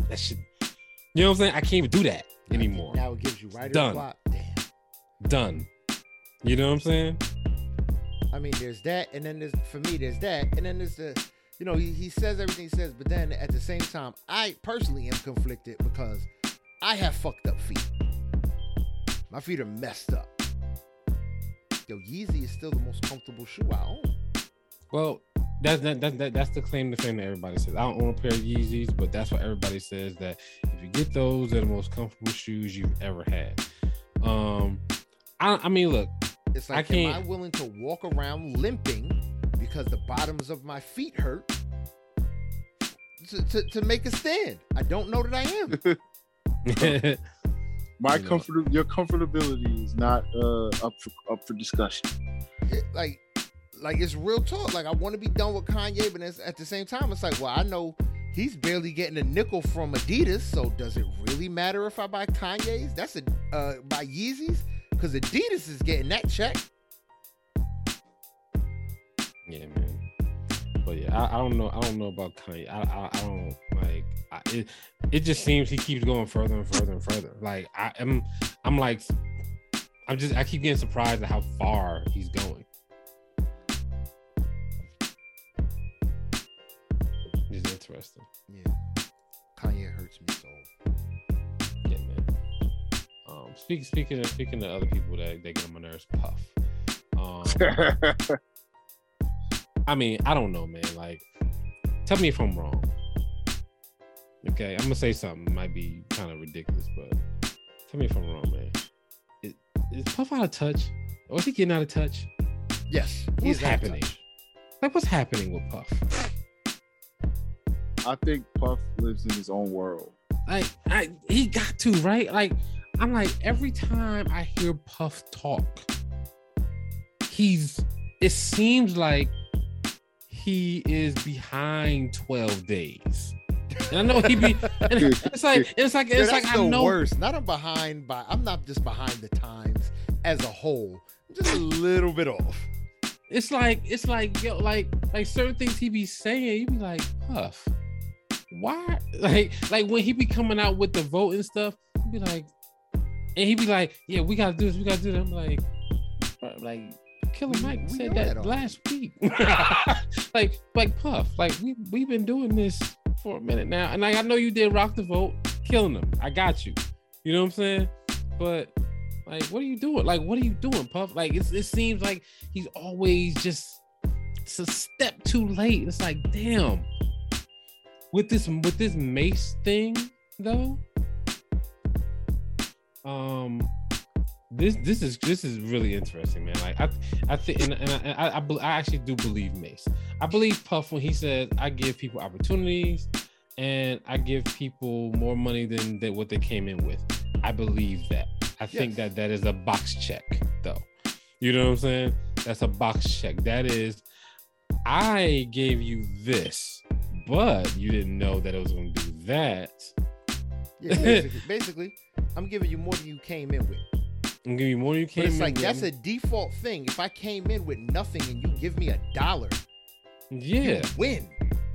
That shit. You know what I'm saying? I can't even do that anymore. Now it gives you right Done. Done. Damn. Done. You know what I'm saying? I mean, there's that, and then there's for me, there's that, and then there's the, you know, he, he says everything he says, but then at the same time, I personally am conflicted because I have fucked up feet. My feet are messed up. Yo, Yeezy is still the most comfortable shoe I own. Well, that's that, that, that that's the claim to fame that everybody says. I don't own a pair of Yeezys, but that's what everybody says that if you get those, they're the most comfortable shoes you've ever had. Um, I, I mean, look, It's I like, am I can't- willing to walk around limping because the bottoms of my feet hurt to, to, to make a stand? I don't know that I am. My You know. comfort, your comfortability is not uh, up for up for discussion. it- like like it's real talk. Like I want to be done with Kanye, but it's, at the same time, it's like, well, I know he's barely getting a nickel from Adidas, so does it really matter if I buy Kanye's? That's a uh, buy Yeezys because Adidas is getting that check. yeah, man. But yeah, I, I don't know. I don't know about Kanye. I I, I don't like. I, it, it just seems he keeps going further and further and further. Like I am, I'm like, I'm just. I keep getting surprised at how far he's going. It's interesting. Yeah, Kanye hurts me so. Yeah, man. Um, speak, speaking of speaking of other people that they get on my nerves, Puff. Um, I mean, I don't know, man. Like, tell me if I'm wrong. Okay, I'm gonna say something might be kind of ridiculous, but tell me if I'm wrong, man. Is, is Puff out of touch, or is he getting out of touch? Yes, What's he's happening? Like, what's happening with Puff? I think Puff lives in his own world. Like, I, he got to right. Like, I'm like every time I hear Puff talk, he's. It seems like he is behind 12 days. And I know he be. And it's like it's like Yeah, it's like I know. worst. Not I'm behind by. I'm not just behind the times as a whole. I'm just a little bit off. It's like it's like yo, like like certain things he be saying, you be like, Puff, why? Like like when he be coming out with the vote and stuff, he be like, and he be like, yeah, we gotta do this, we gotta do that. I'm like, like Killer We- Mike we said that, that last week. like like Puff, like we we've been doing this for a minute now, and like, I know you did rock the vote, killing them. I got you. You know what I'm saying? But like, what are you doing? Like, what are you doing, Puff? Like, it seems like he's always just it's a step too late. It's like, damn. With this with this Mase thing, though, um, this this is this is really interesting, man. Like I I think and, and I, I, I, be- I actually do believe Mase. I believe Puff when he says I give people opportunities and I give people more money than, than what they came in with. I believe that. I think Yes. that that is a box check, though. You know what I'm saying? That's a box check. That is, I gave you this, but you didn't know that it was going to do that. Yeah, basically, basically, I'm giving you more than you came in with. I'm giving you more than you But came it's in like with. that's a default thing. If I came in with nothing and you give me a dollar, yeah. you win.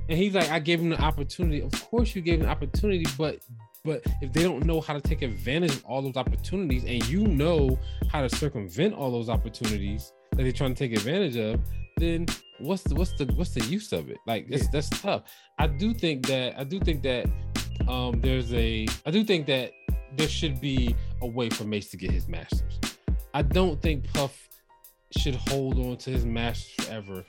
And he's like, I gave him the opportunity. Of course, you gave him the opportunity, but but if they don't know how to take advantage of all those opportunities, and you know how to circumvent all those opportunities that they're trying to take advantage of, then what's the what's the what's the use of it? Like it's Yeah. that's tough. I do think that I do think that um there's a I do think that there should be a way for Mase to get his masters. I don't think Puff should hold on to his masters forever,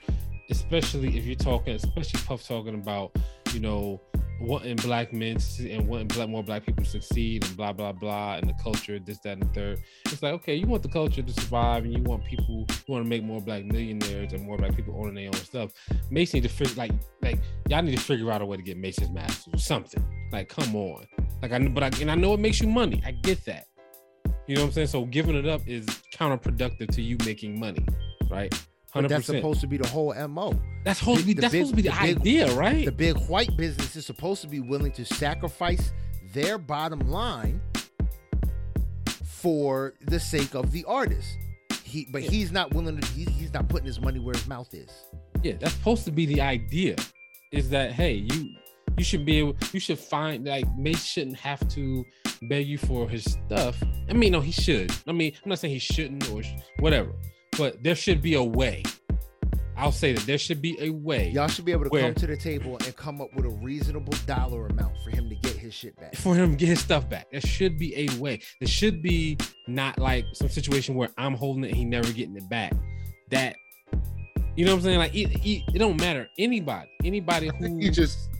especially if you're talking, especially Puff talking about, you know, wanting black men to and wanting black, more black people to succeed and blah blah blah and the culture, this, that, and the third. It's like, okay, you want the culture to survive and you want people, you want to make more black millionaires and more black people owning their own stuff. Mase need to figure like like y'all need to figure out a way to get Mase's masters or something. Like, come on. Like I but I and I know it makes you money. I get that. You know what I'm saying? So giving it up is counterproductive to you making money, right? But Hundred that's supposed to be the whole mo. That's supposed to be the that's big- supposed to be the, the big- idea, right? The big white business is supposed to be willing to sacrifice their bottom line for the sake of the artist. He, but Yeah. he's not willing to. He's, he's not putting his money where his mouth is. yeah, that's supposed to be the idea. Is that hey, you you should be able you should find like Mase shouldn't have to beg you for his stuff. I mean, no, he should. I mean, I'm not saying he shouldn't or sh- whatever, but there should be a way. I'll say that there should be a way Y'all should be able to Where? come to the table and come up with a reasonable dollar amount for him to get his shit back. for him to get his stuff back. There should be a way. There should be not like some situation where I'm holding it and he never getting it back. That you know what I'm saying? Like it, it, it don't matter. Anybody, anybody who You just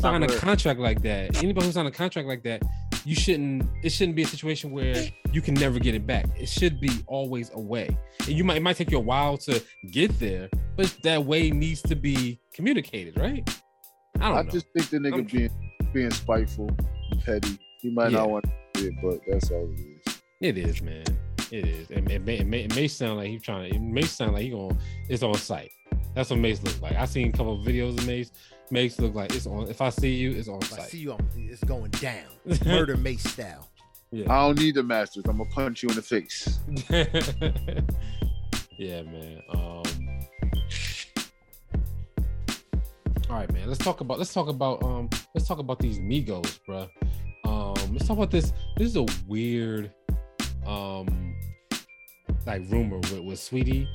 sign a contract like that, anybody who sign a contract like that, you shouldn't. It shouldn't be a situation where you can never get it back. It should be always a way. And you might it might take you a while to get there, but that way needs to be communicated, right? I don't know. I know. just think the nigga I'm- being being spiteful, petty. He might Yeah. not want to do it, but that's all it is. It is, man. It is. It, it, may, it, may, it may sound like he's trying to. It may sound like he going. It's on site. That's what Mase look like. I seen a couple of videos of Mase. Mase look like it's on. If I see you, it's on If I see you, I'm, it's going down, Murda Mase style. Yeah. I don't need the masters. I'm gonna punch you in the face. yeah, man. Um. All right, man. Let's talk about. Let's talk about. Um. Let's talk about these Migos, bruh. Um. Let's talk about this. This is a weird. Um. Like rumor with with Saweetie,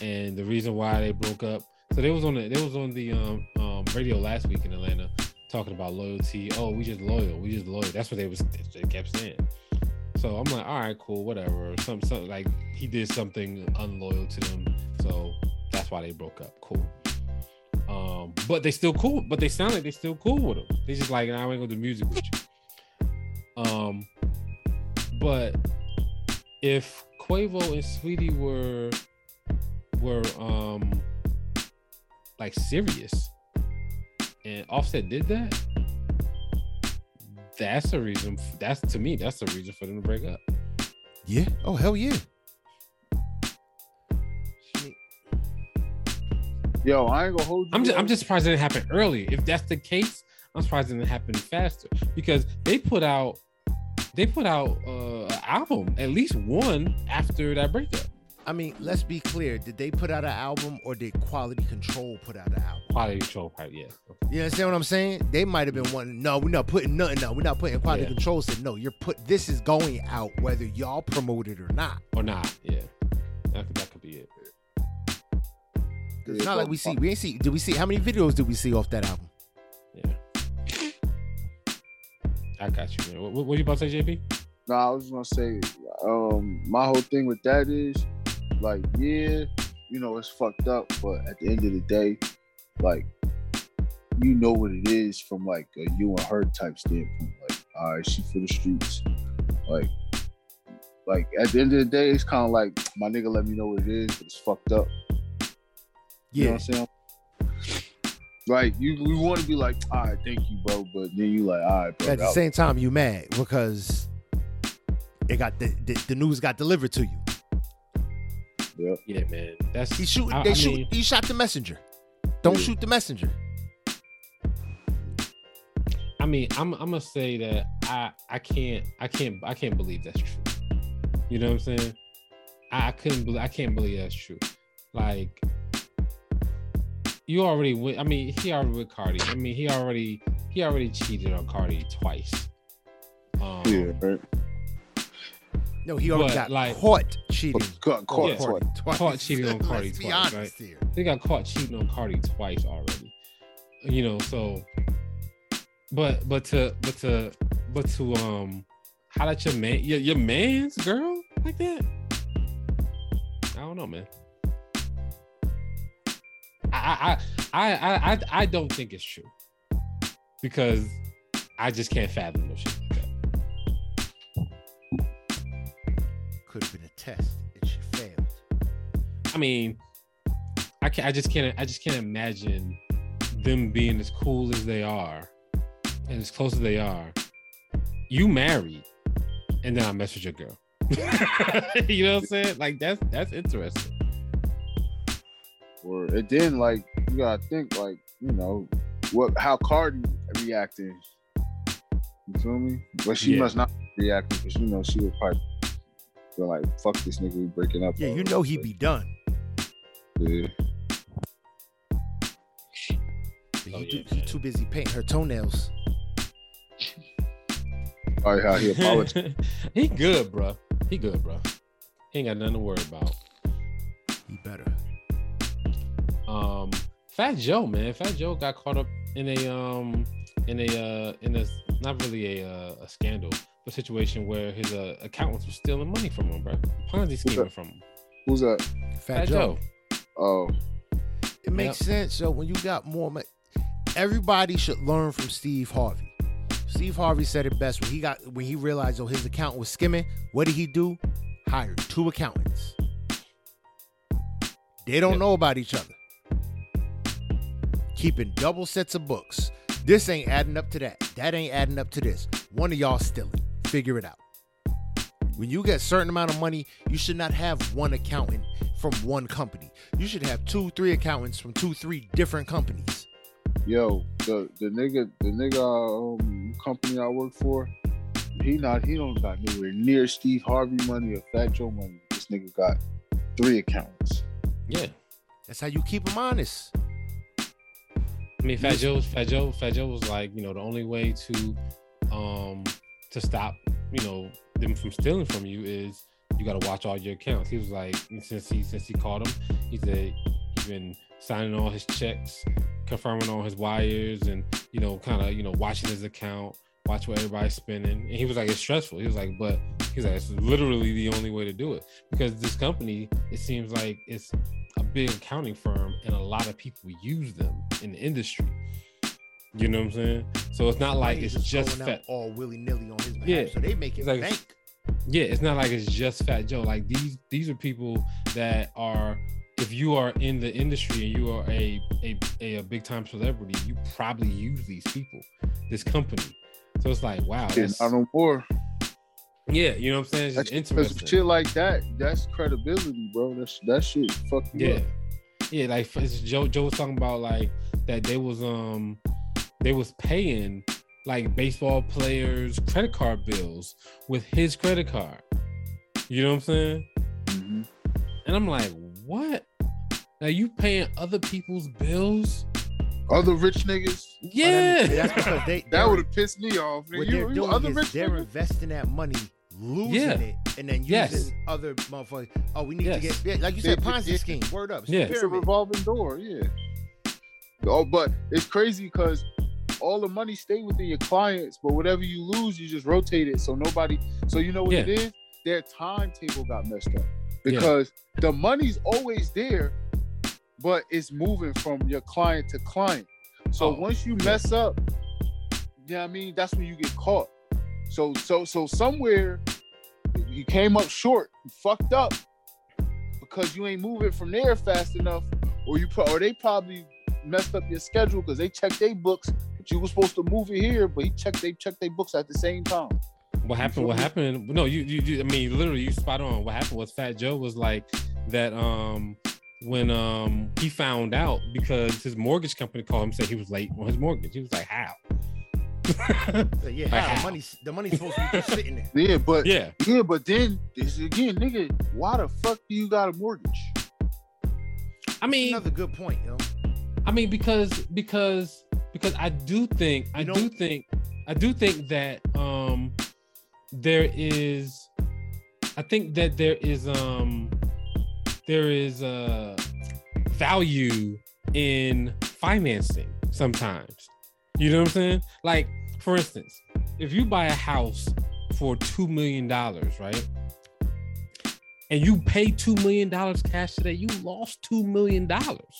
and the reason why they broke up. So they was on the they was on the um, um radio last week in Atlanta talking about loyalty. Oh, we just loyal. We just loyal. That's what they was they kept saying. So I'm like, all right, cool, whatever. Some something like he did something unloyal to them. So that's why they broke up. Cool. Um, but they still cool, but they sound like they still cool with him. They just like, I ain't gonna do music with you. Um, but if Quavo and Saweetie were were um like serious and Offset did that, that's a reason. That's to me, that's a reason for them to break up. Yeah. Oh hell yeah. Yo, I ain't gonna hold you. I'm just, I'm just surprised it didn't happen early. If that's the case, I'm surprised it didn't happen faster because they put out, they put out uh, an album, at least one after that breakup. I mean, let's be clear. Did they put out an album or did Quality Control put out an album? Quality control part, yeah. You understand what I'm saying? They might have been wanting. No, we're not putting nothing out. We're not putting Quality Yeah. Control. Said no. You're put. This is going out whether y'all promote it or not. Or not, yeah. That could, that could be it. It's not like we see. We ain't see. Did we see how many videos did we see off that album? Yeah. I got you, man. What, what, what you about to say, JP? No, I was gonna say, um, my whole thing with that is, like, yeah, you know, it's fucked up, but at the end of the day, like, you know what it is from like a you and her type standpoint. Like, all right, she for the streets. Like, like at the end of the day, it's kind of like my nigga let me know what it is, but it's fucked up. You know Yeah, what I'm saying? Like you, we want to be like, all right, thank you, bro, but then you like, all right, bro. at the same time, you mad because it got the, the the news got delivered to you. Yeah. Yeah, man. That's He shoot. I- they I shoot. mean- he shot the messenger. Don't Yeah. shoot the messenger. I mean, I'm I'm gonna say that I I can't I can't I can't believe that's true. You know what I'm saying? I, I couldn't believe I can't believe that's true. Like you already went. I mean, he already with Cardi. I mean, he already he already cheated on Cardi twice. Um, Yeah, right. No, he already But, got like- caught cheating. Caught, caught, Yeah. caught. twice. Caught cheating on Cardi Let's be twice, honest here. They got caught cheating on Cardi twice already. You know, so but but to but to but to um how that your man your, your man's girl like that? I don't know, man. I I I I I, I don't think it's true. Because I just can't fathom no shit I mean, I can I just can't I just can't imagine them being as cool as they are and as close as they are. You married, and then I mess with your girl. you know what I'm saying? Like that's that's interesting. Or and then like you gotta think like you know what how Cardi reacting. You feel me? But she Yeah. must not be reacting because you know she would probably feel like fuck this nigga we breaking up. Yeah, you know he'd be done. Yeah. But Oh, he, yeah, too, he too busy painting her toenails. All right, how he apologized. he good, bro. He good, bro. He ain't got nothing to worry about. He better. um Fat Joe, man. Fat Joe got caught up in a um in a uh in a not really a uh, a scandal, a situation where his uh, accountants were stealing money from him, bro. Ponzi scheming from him. Who's that? Fat, Fat Joe. Joe. Oh, It makes sense. So when you got more money, everybody should learn from Steve Harvey. Steve Harvey said it best when he got when he realized oh his account was skimming. What did he do? Hired two accountants. They don't Yeah. know about each other. Keeping double sets of books. This ain't adding up to that. That ain't adding up to this. One of y'all stealing. Figure it out. When you get a certain amount of money, you should not have one accountant from one company. You should have two, three accountants from two, three different companies. yo, the the nigga, the nigga um, company I work for, he not he don't got nowhere near Steve Harvey money or Fat Joe money. This nigga got three accounts. Yeah. That's how you keep them honest. I mean, Fat Joe, Fat Joe, Fat Joe was like, you know, the only way to, um, to stop, you know, them from stealing from you is you got to watch all your accounts. He was like, since he since he caught him, he said he's been signing all his checks, confirming all his wires, and you know, kind of, you know, watching his account, watch what everybody's spending. And he was like, it's stressful. He was like, but he's like, it's literally the only way to do it because this company, it seems like it's a big accounting firm and a lot of people use them in the industry. You know what I'm saying? So it's not like it's just fat. all willy nilly on his behalf. Yeah. So they make it like- bank. Yeah, it's not like it's just Fat Joe. Like these these are people that are if you are in the industry and you are a a, a, a big time celebrity, you probably use these people, this company. So it's like, wow, that's, I don't more. yeah, you know what I'm saying? It's just That's because interesting. shit like that. That's credibility, bro. That's that shit. Fuck you Yeah, up. yeah. Like Joe, Joe was talking about like that they was um they was paying like baseball players' credit card bills with his credit card. You know what I'm saying? Mhm. And I'm like, what? Now you paying other people's bills? Other rich niggas. Yeah. That's because they That would have pissed me off. what You, they're you doing other is rich they're niggas. investing that money, losing Yeah. it, and then using Yes. other motherfuckers. Oh, we need Yes. to get yeah, like you They- said, Ponzi they- scheme. Word up. It's Yeah. It's a revolving door, yeah. Oh, but it's crazy because all the money stay within your clients, but whatever you lose, you just rotate it. So nobody. So you know what it Yeah. is? Their timetable got messed up Yeah. because the money's always there, but it's moving from your client to client. So Oh, once you yeah. mess up, yeah, I mean that's when you get caught. So so so somewhere you came up short, you fucked up because you ain't moving from there fast enough, or you pro- or they probably messed up your schedule because they checked their books, you were supposed to move it here, but he checked they checked their books at the same time. What happened? What happened? No, you, you, you, I mean, literally, you spot on. What happened was Fat Joe was like that. Um, when um he found out because his mortgage company called him, said he was late on his mortgage. He was like, "How?" So, yeah, Like how? the how? money's the money's supposed to be just sitting there. Yeah, but yeah, yeah, but then this again, nigga, why the fuck do you got a mortgage? I mean, Another good point, yo. I mean, because because because I do think I You know- do think I do think that um there is I think that there is um there is uh value in financing sometimes. You know what I'm saying? Like for instance, if you buy a house for two million dollars, right? And you pay two million dollars cash today, you lost two million dollars.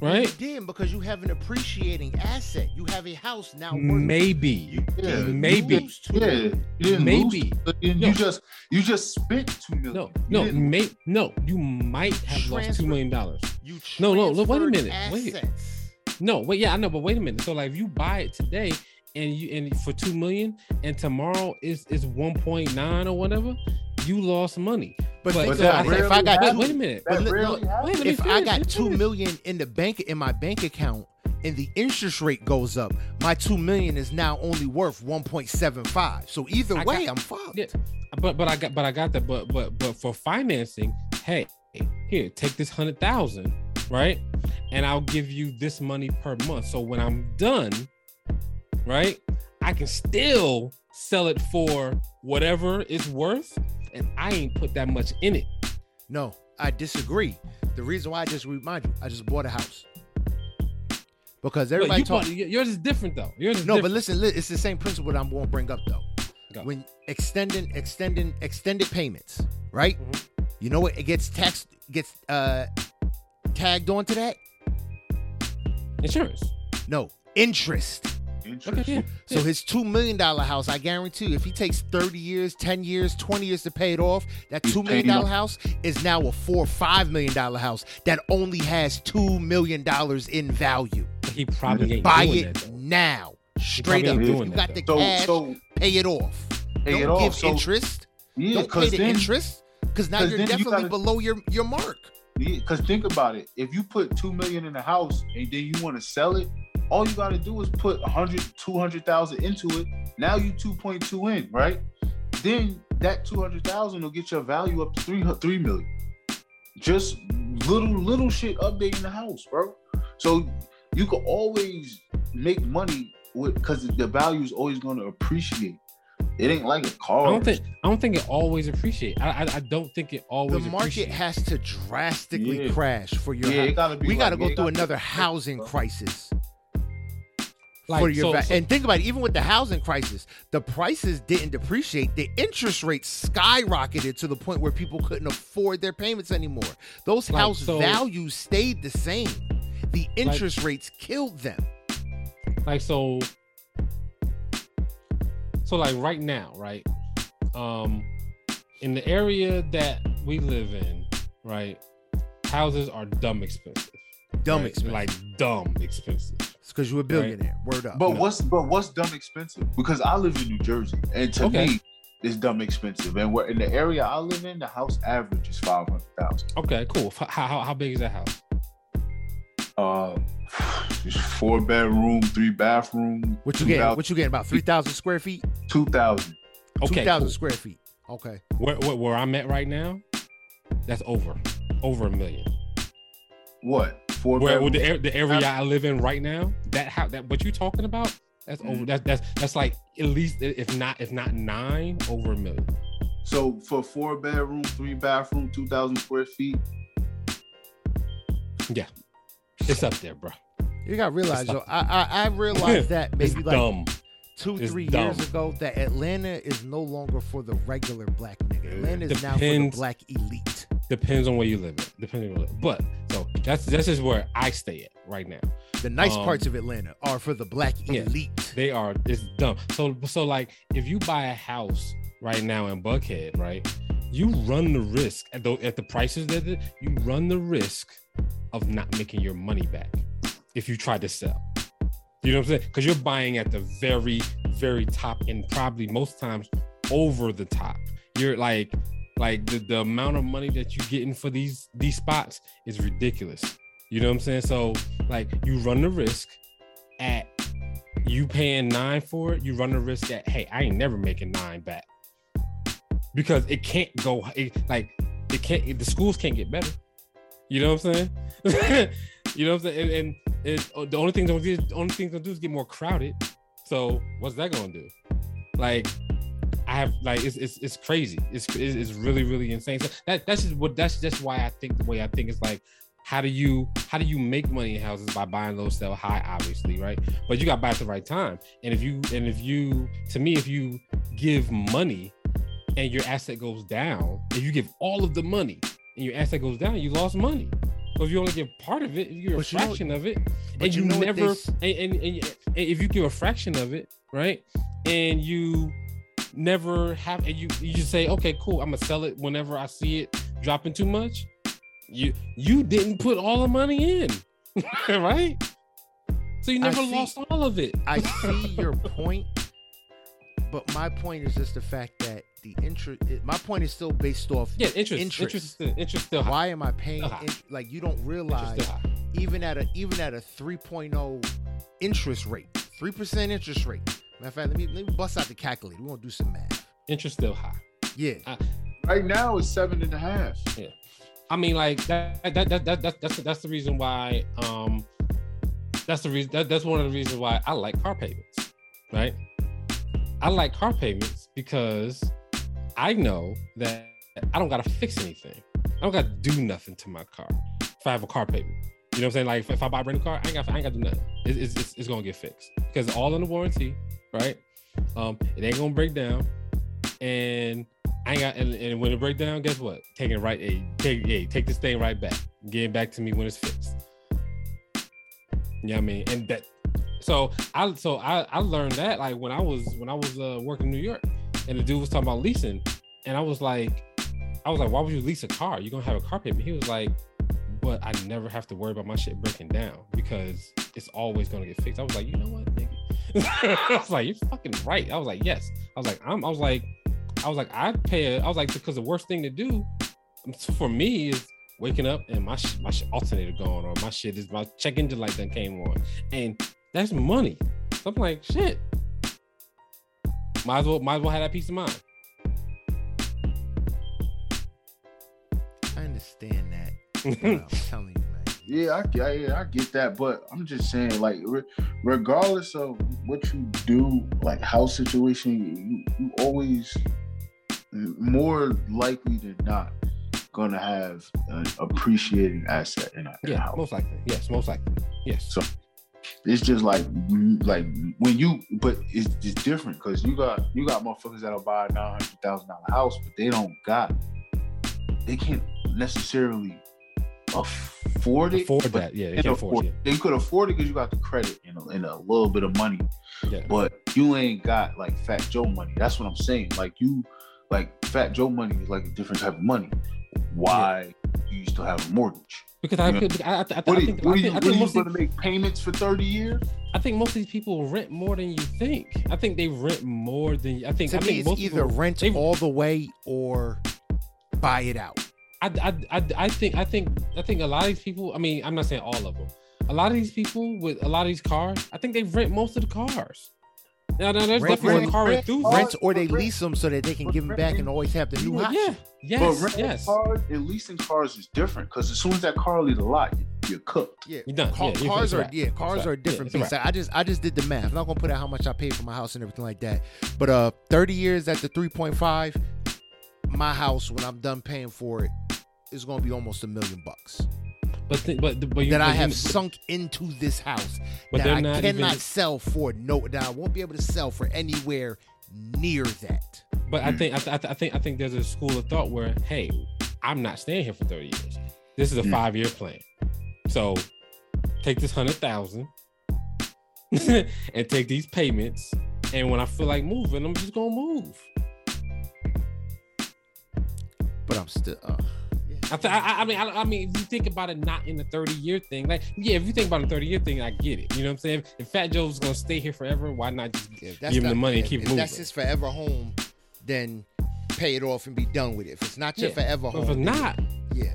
Right? You did because you have an appreciating asset. You have a house now worth. Maybe. Yeah, didn't maybe. lose two Yeah, you Maybe. lose, but No. you just you just spent two million. No, no, didn't- may, no. You might have lost two million dollars. You No, no, look, wait a transferred minute, wait. No, wait, yeah, I know, but wait a minute. So like, if you buy it today and you and for two million, and tomorrow is is one point nine or whatever, you lost money. But, But think about it. If I got Wait, wait a minute. That But rarely no. Wait, if I got let two million in the bank in my bank account and the interest rate goes up, my two million is now only worth one point seven five. So either I way, got- I'm fucked. Yeah, but but I got but I got that. But but but for financing, hey, here, take this hundred thousand, right? And I'll give you this money per month. So when I'm done, right, I can still sell it for whatever it's worth, and I ain't put that much in it. No, I disagree. The reason why I just remind you, I just bought a house because everybody you bought- yours is different though. Yours is No, but listen, it's the same principle that I'm going to bring up though. Go. When extending, extending, extended payments, right? Mhm. You know what? It gets taxed, gets uh tagged onto that. insurance. No, interest. Interest. Okay, yeah. So his two million dollar house, I guarantee you, if he takes thirty years, ten years, twenty years to pay it off, that two million dollar house is now a four or five million dollar house that only has two million dollars in value. He probably ain't Buy doing it that now, straight up. If doing you that, got the So cash, so pay it off. pay Don't it off. give So interest. yeah, Don't pay the then interest because now 'cause you're then you definitely gotta- below your your mark. because think about it. If you put two million in a house and then you want to sell it, all you got to do is put 100, 200,000 into it. Now you 2.2 in, right? Then that 200,000 will get your value up to three, 3 million. Just little, little shit updating the house, bro. So you can always make money with because the value is always going to appreciate. It ain't like a car. I don't think I don't think it always appreciate. I I, I don't think it always. The always market appreciate. has to drastically Yeah. crash for your Yeah, house. it gotta be we like- got to go yeah, through gotta another like- housing bro. crisis Like, for your so- va- so- and think about it even with the housing crisis the prices didn't depreciate. The interest rates skyrocketed to the point where people couldn't afford their payments anymore. Those Like, house so- values stayed the same. The interest rates killed them. Like so so like right now right um in the area that we live in right houses are dumb expensive. Dumb right? expensive. like dumb expensive because you're a billionaire word up But No. what's but what's dumb expensive? Because I live in New Jersey, and to Okay. me, it's dumb expensive. And where in the area I live in, the house average is five hundred thousand. okay cool how, how, how big is that house Uh, it's four bedroom, three bathroom. what you getting what you getting about 3000 square feet Two thousand. okay 2000 cool. square feet okay where, where, where i'm at right now that's over over a million What? Four where, bedroom. the, the area i live in right now that how that what you talking about that's over Mhm. that's that's that's like at least if not if not nine over a million so for four bedroom, three bathroom, two thousand square feet. Yeah, it's up there bro you gotta realize It's yo, I, I i realized that it's maybe like dumb two, It's three dumb. years ago that Atlanta is no longer for the regular black nigga. Atlanta is now for the black elite. depends on where you live at depending on where you live. but so that's that's just where i stay at right now The nice Um, parts of Atlanta are for the black yeah. elite. they are it's dumb so so like if you buy a house right now in Buckhead, right? You run the risk at the at the prices that the- you run the risk of not making your money back if you try to sell. You know what I'm saying? Because you're buying at the very, very top and probably most times over the top. You're like, like the, the amount of money that you're getting for these these spots is ridiculous. You know what I'm saying? So like you run the risk at you paying nine for it, you run the risk that hey, I ain't never making nine back. Because it can't go it, like it can't the schools can't get better. You know what I'm saying? you know what I'm saying? And, and it, uh, the only thing they'll do, the only thing they'll do is get more crowded. So what's that gonna do? Like I have like it's it's, it's crazy. It's, it's it's really really insane. So that that's just what that's just why I think the way I think is like how do you how do you make money in houses by buying low sell high obviously right? But you got to buy at the right time. And if you and if you to me if you give money and your asset goes down if you give all of the money and your asset goes down you lost money. But if you only give part of it you're a you know- fraction of it. and you you, know never they and, and, and, and if you give a fraction of it right? And you never have and you you just say okay cool i'm gonna sell it whenever i see it dropping too much you you didn't put all the money in right so you never see- lost all of it I see your point, but my point is just the fact that the interest. My point is still based off. yeah interest Interest. interest still- interest still. Why am I paying? In, like you don't realize even at a even at a 3.0 interest rate, three percent interest rate. Matter of fact, let me let me bust out the calculator. We're gonna do some math. interest still high Yeah, Right now it's seven and a half. Yeah. I mean, like that, that, that, that, that that's that's the reason why. Um, that's the reason. That, that's one of the reasons why I like car payments, right? I like car payments because I know that I don't gotta fix anything. I don't gotta do nothing to my car if I have a car payment. You know what I'm saying? Like if, if I buy a brand new car, I ain't got I ain't got to do nothing. It, it's, it's it's gonna get fixed because all in the warranty, right? Um, it ain't gonna break down, and I ain't got and, and when it break down, guess what? Take it right, hey, take hey, take this thing right back. Get it back to me when it's fixed. You know what I mean? And that so I so I, I learned that like when I was when I was uh, working in New York and the dude was talking about leasing and I was like I was like, why would you lease a car? You're gonna have a car payment. He was like, but I never have to worry about my shit breaking down because it's always gonna get fixed. I was like, you know what? I was like, you're fucking right. I was like, yes. I was like, I'm I was like, I was like, I'd pay it. I was like, because the worst thing to do um, for me is waking up and my sh- my sh- alternator gone or my shit is my check engine light done came on. And that's money. So I'm like, shit. Might as well might as well have that peace of mind. I understand that. I'm telling you, man. Yeah, I, get- yeah, I get that, but I'm just saying, like, re- regardless of what you do, like house situation, you, you always more likely than not gonna have an appreciating asset in a, in a Yeah, house. most likely. Yes, most likely. Yes. So it's just like like when you, but it's just different because you got you got motherfuckers that'll buy a nine hundred thousand dollar house, but they don't got, they can't necessarily afford it. afford but that. Yeah, they they can can afford it. They could afford it because you got the credit and a, and a little bit of money, Yeah. but you ain't got like Fat Joe money. That's what I'm saying. Like you, like Fat Joe money is like a different type of money. Why you still have a mortgage? Because I, You know, could- I, I, I, I What are you, think, what I are you, think, I what think are you most of, going to make payments for 30 years? I think most of these people rent more than you think. I think they rent more than I think. To I me, think it's most either people, rent they- all the way or buy it out. I, I, I, I think I think I think a lot of these people. I mean, I'm not saying all of them. A lot of these people with a lot of these cars, I think they rent most of the cars. Now, now there's Rent- definitely rent- car rent- enthusiasts. Rent or they rent- lease them so that they can but give them back and always have the new hot Yeah, shit. yes, but renting yes. cars and leasing cars is different because as soon as that car leaves the lot, you- you're cooked. Yeah, You're done. Car- Yeah, you're- cars are wrap. yeah, cars wrap. are a Yeah, different it's beast. wrap. I just I just did the math. I'm not gonna put out how much I paid for my house and everything like that. But uh, 30 years at the 3.5, my house when I'm done paying for it is gonna be almost a million bucks But th- but but you, that I but you- have but- sunk into this house But that I not cannot even- sell for no that I won't be able to sell for anywhere near that. But I think I, th- I, th- I think I think there's a school of thought where hey, I'm not staying here for 30 years. This is a Hmm. five year plan. So take this hundred thousand and take these payments. And when I feel like moving, I'm just gonna move. But I'm still. Uh, yeah. I, th- I, I mean, I, I mean, if you think about it, not in the 30 year thing, like, yeah, if you think about the 30 year thing, I get it. You know what I'm saying? If Fat Joe's gonna stay here forever, why not just Yeah, give him the money and keep if moving? that's his forever home, then pay it off and be done with it. If it's not your Yeah, forever home, if it's not, yeah.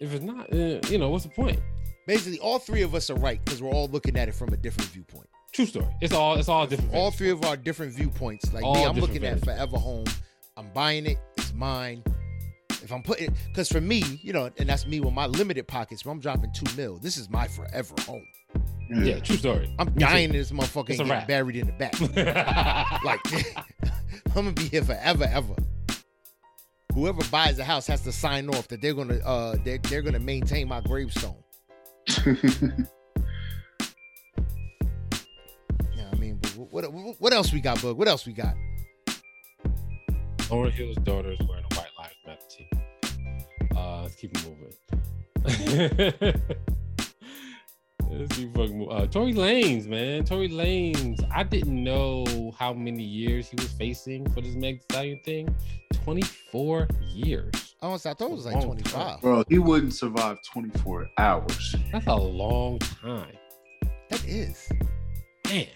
if it's not, uh, you know, what's the point? Basically, all three of us are right because we're all looking at it from a different viewpoint. True story. It's all, it's all different. All three of our different viewpoints. Like All me, I'm looking at forever home. I'm buying it. It's mine. If I'm putting, because for me, you know, and that's me with my limited pockets. When I'm dropping two mil, this is my forever home. Yeah, true story. I'm Me too. dying in this motherfucker It's and getting buried in the back. like I'm gonna be here forever, ever. Whoever buys the house has to sign off that they're gonna uh they're, they're gonna maintain my gravestone. Yeah, I mean, but what, what what else we got, Bug? What else we got? Lauryn Hill's daughter is wearing a let's keep it moving. let's keep fucking move. Uh, Tory Lanez, man, Tory Lanez. I didn't know how many years he was facing for this Meg Stallion thing. Twenty-four years. Oh, I thought it was like Long 25. Bro, he wouldn't survive 24 hours. That's a long time, That is. man.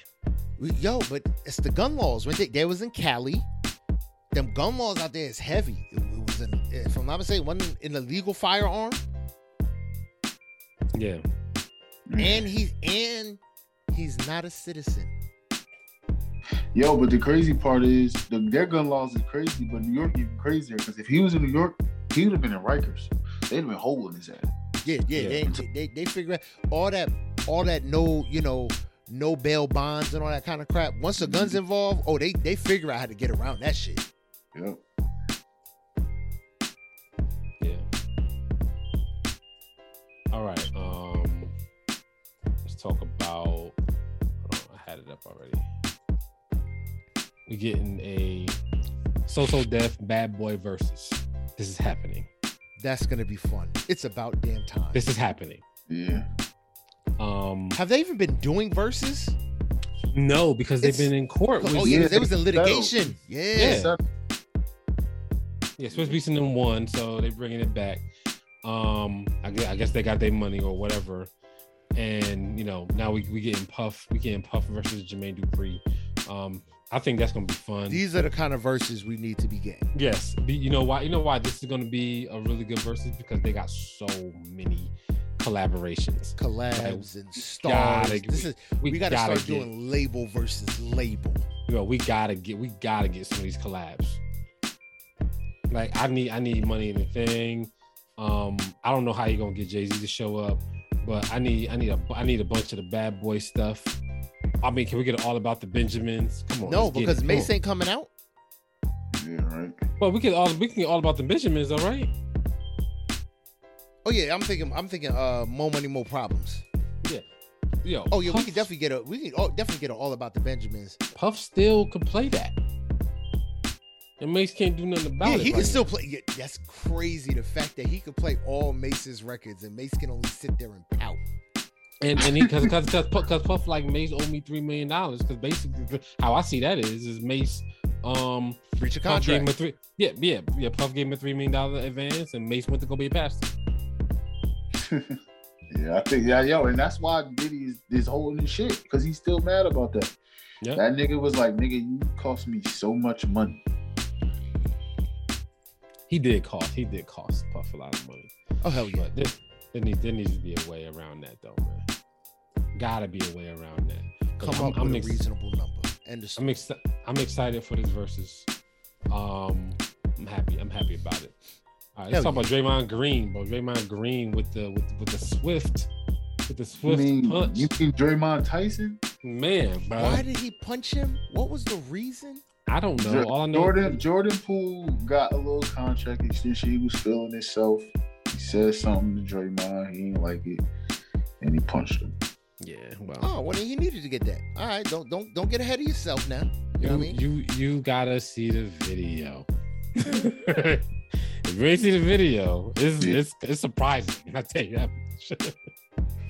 Yo, but it's the gun laws. When they, they was in Cali, them gun laws out there is heavy. It, it was an, if I'm not mistaken, wasn't an illegal firearm. Yeah, and he's and he's not a citizen. Yo, but the crazy part is the, their gun laws is crazy, but New York even crazier. Because if he was in New York, he would have been in Rikers. They'd have been holding his ass. Yeah, yeah, Yeah. They, they they figure out all that all that no you know no bail bonds and all that kind of crap. Once the guns mm-hmm. involved, oh they they figure out how to get around that shit. Yep. All right. Um, let's talk about. Hold on, I had it up already. We getting a So So Def bad boy versus. This is happening. That's gonna be fun. It's about damn time. This is happening. Yeah. Um, Have they even been doing verses? no, because they've It's- been in court. Oh, yeah, yeah, they was in litigation. Yeah. Yeah. So- Yeah, supposed to be sending one, so they're bringing it back. Um, I guess, I guess they got their money or whatever, and you know now we we getting Puff, we getting Puff versus Jermaine Dupri. Um, I think that's gonna be fun. These are the kind of verses we need to be getting. yes, you know why? You know why this is gonna be a really good versus because they got so many collaborations. Collabs and gotta stars. get- This is We, we, gotta, gotta start get, doing label versus label. you know, we gotta get, we gotta get some of these collabs. Like I need, I need money in the thing. Um, I don't know how you're gonna get Jay Z to show up, but I need, I need a, I need a bunch of the bad boy stuff. I mean, can we get all about the Benjamins? Come on, No, because it. Mase on. ain't coming out. Yeah, right. Well, we can all, we can get all about the Benjamins, all right? Oh yeah, I'm thinking. I'm thinking. Uh, more money, more problems. Yeah. Yo, Oh yeah, Puff, we can definitely get a. We can oh, definitely get a all about the Benjamins. Puff still could play that, and Mase can't do nothing about it. Yeah, it. he can right still now. play. Yeah, that's crazy. The fact that he could play all Mase's records and Mase can only sit there and pout. And and he because because because Puff like Mase owed me three million dollars because basically how I see that is is Mase um Breach of Puff gave him contract. a three yeah yeah yeah Puff gave him a three million dollar advance and Mase went to go be a pastor. Yeah, I think yeah, yo, and that's why Diddy is, is holding his shit because he's still mad about that. Yeah. That nigga was like, nigga, you cost me so much money. He did cost he did cost Puff a lot of money, Oh hell yeah. but there, there, needs, there needs to be a way around that though, man. Gotta be a way around that. Come I'm- up I'm with ex- a reasonable number. End of I'm story. excited. I'm excited for this versus. Um, I'm happy. I'm happy about it. All right, let's Hell talk about Draymond Green, bro. Draymond Green with the with with the swift, with the I swift mean, punch, you mean Draymond Tyson? man, bro. Why did he punch him? What was the reason? I don't know. All I know, Jordan Jordan Poole got a little contract extension. He was feeling himself. He said something to Draymond. He didn't like it, and he punched him. yeah. Well, Oh, well then he needed to get that. All right, don't don't don't get ahead of yourself now. You know what I mean? you you gotta see the video. if you ain't see the video, it's Yeah. it's it's surprising. I tell you that. much.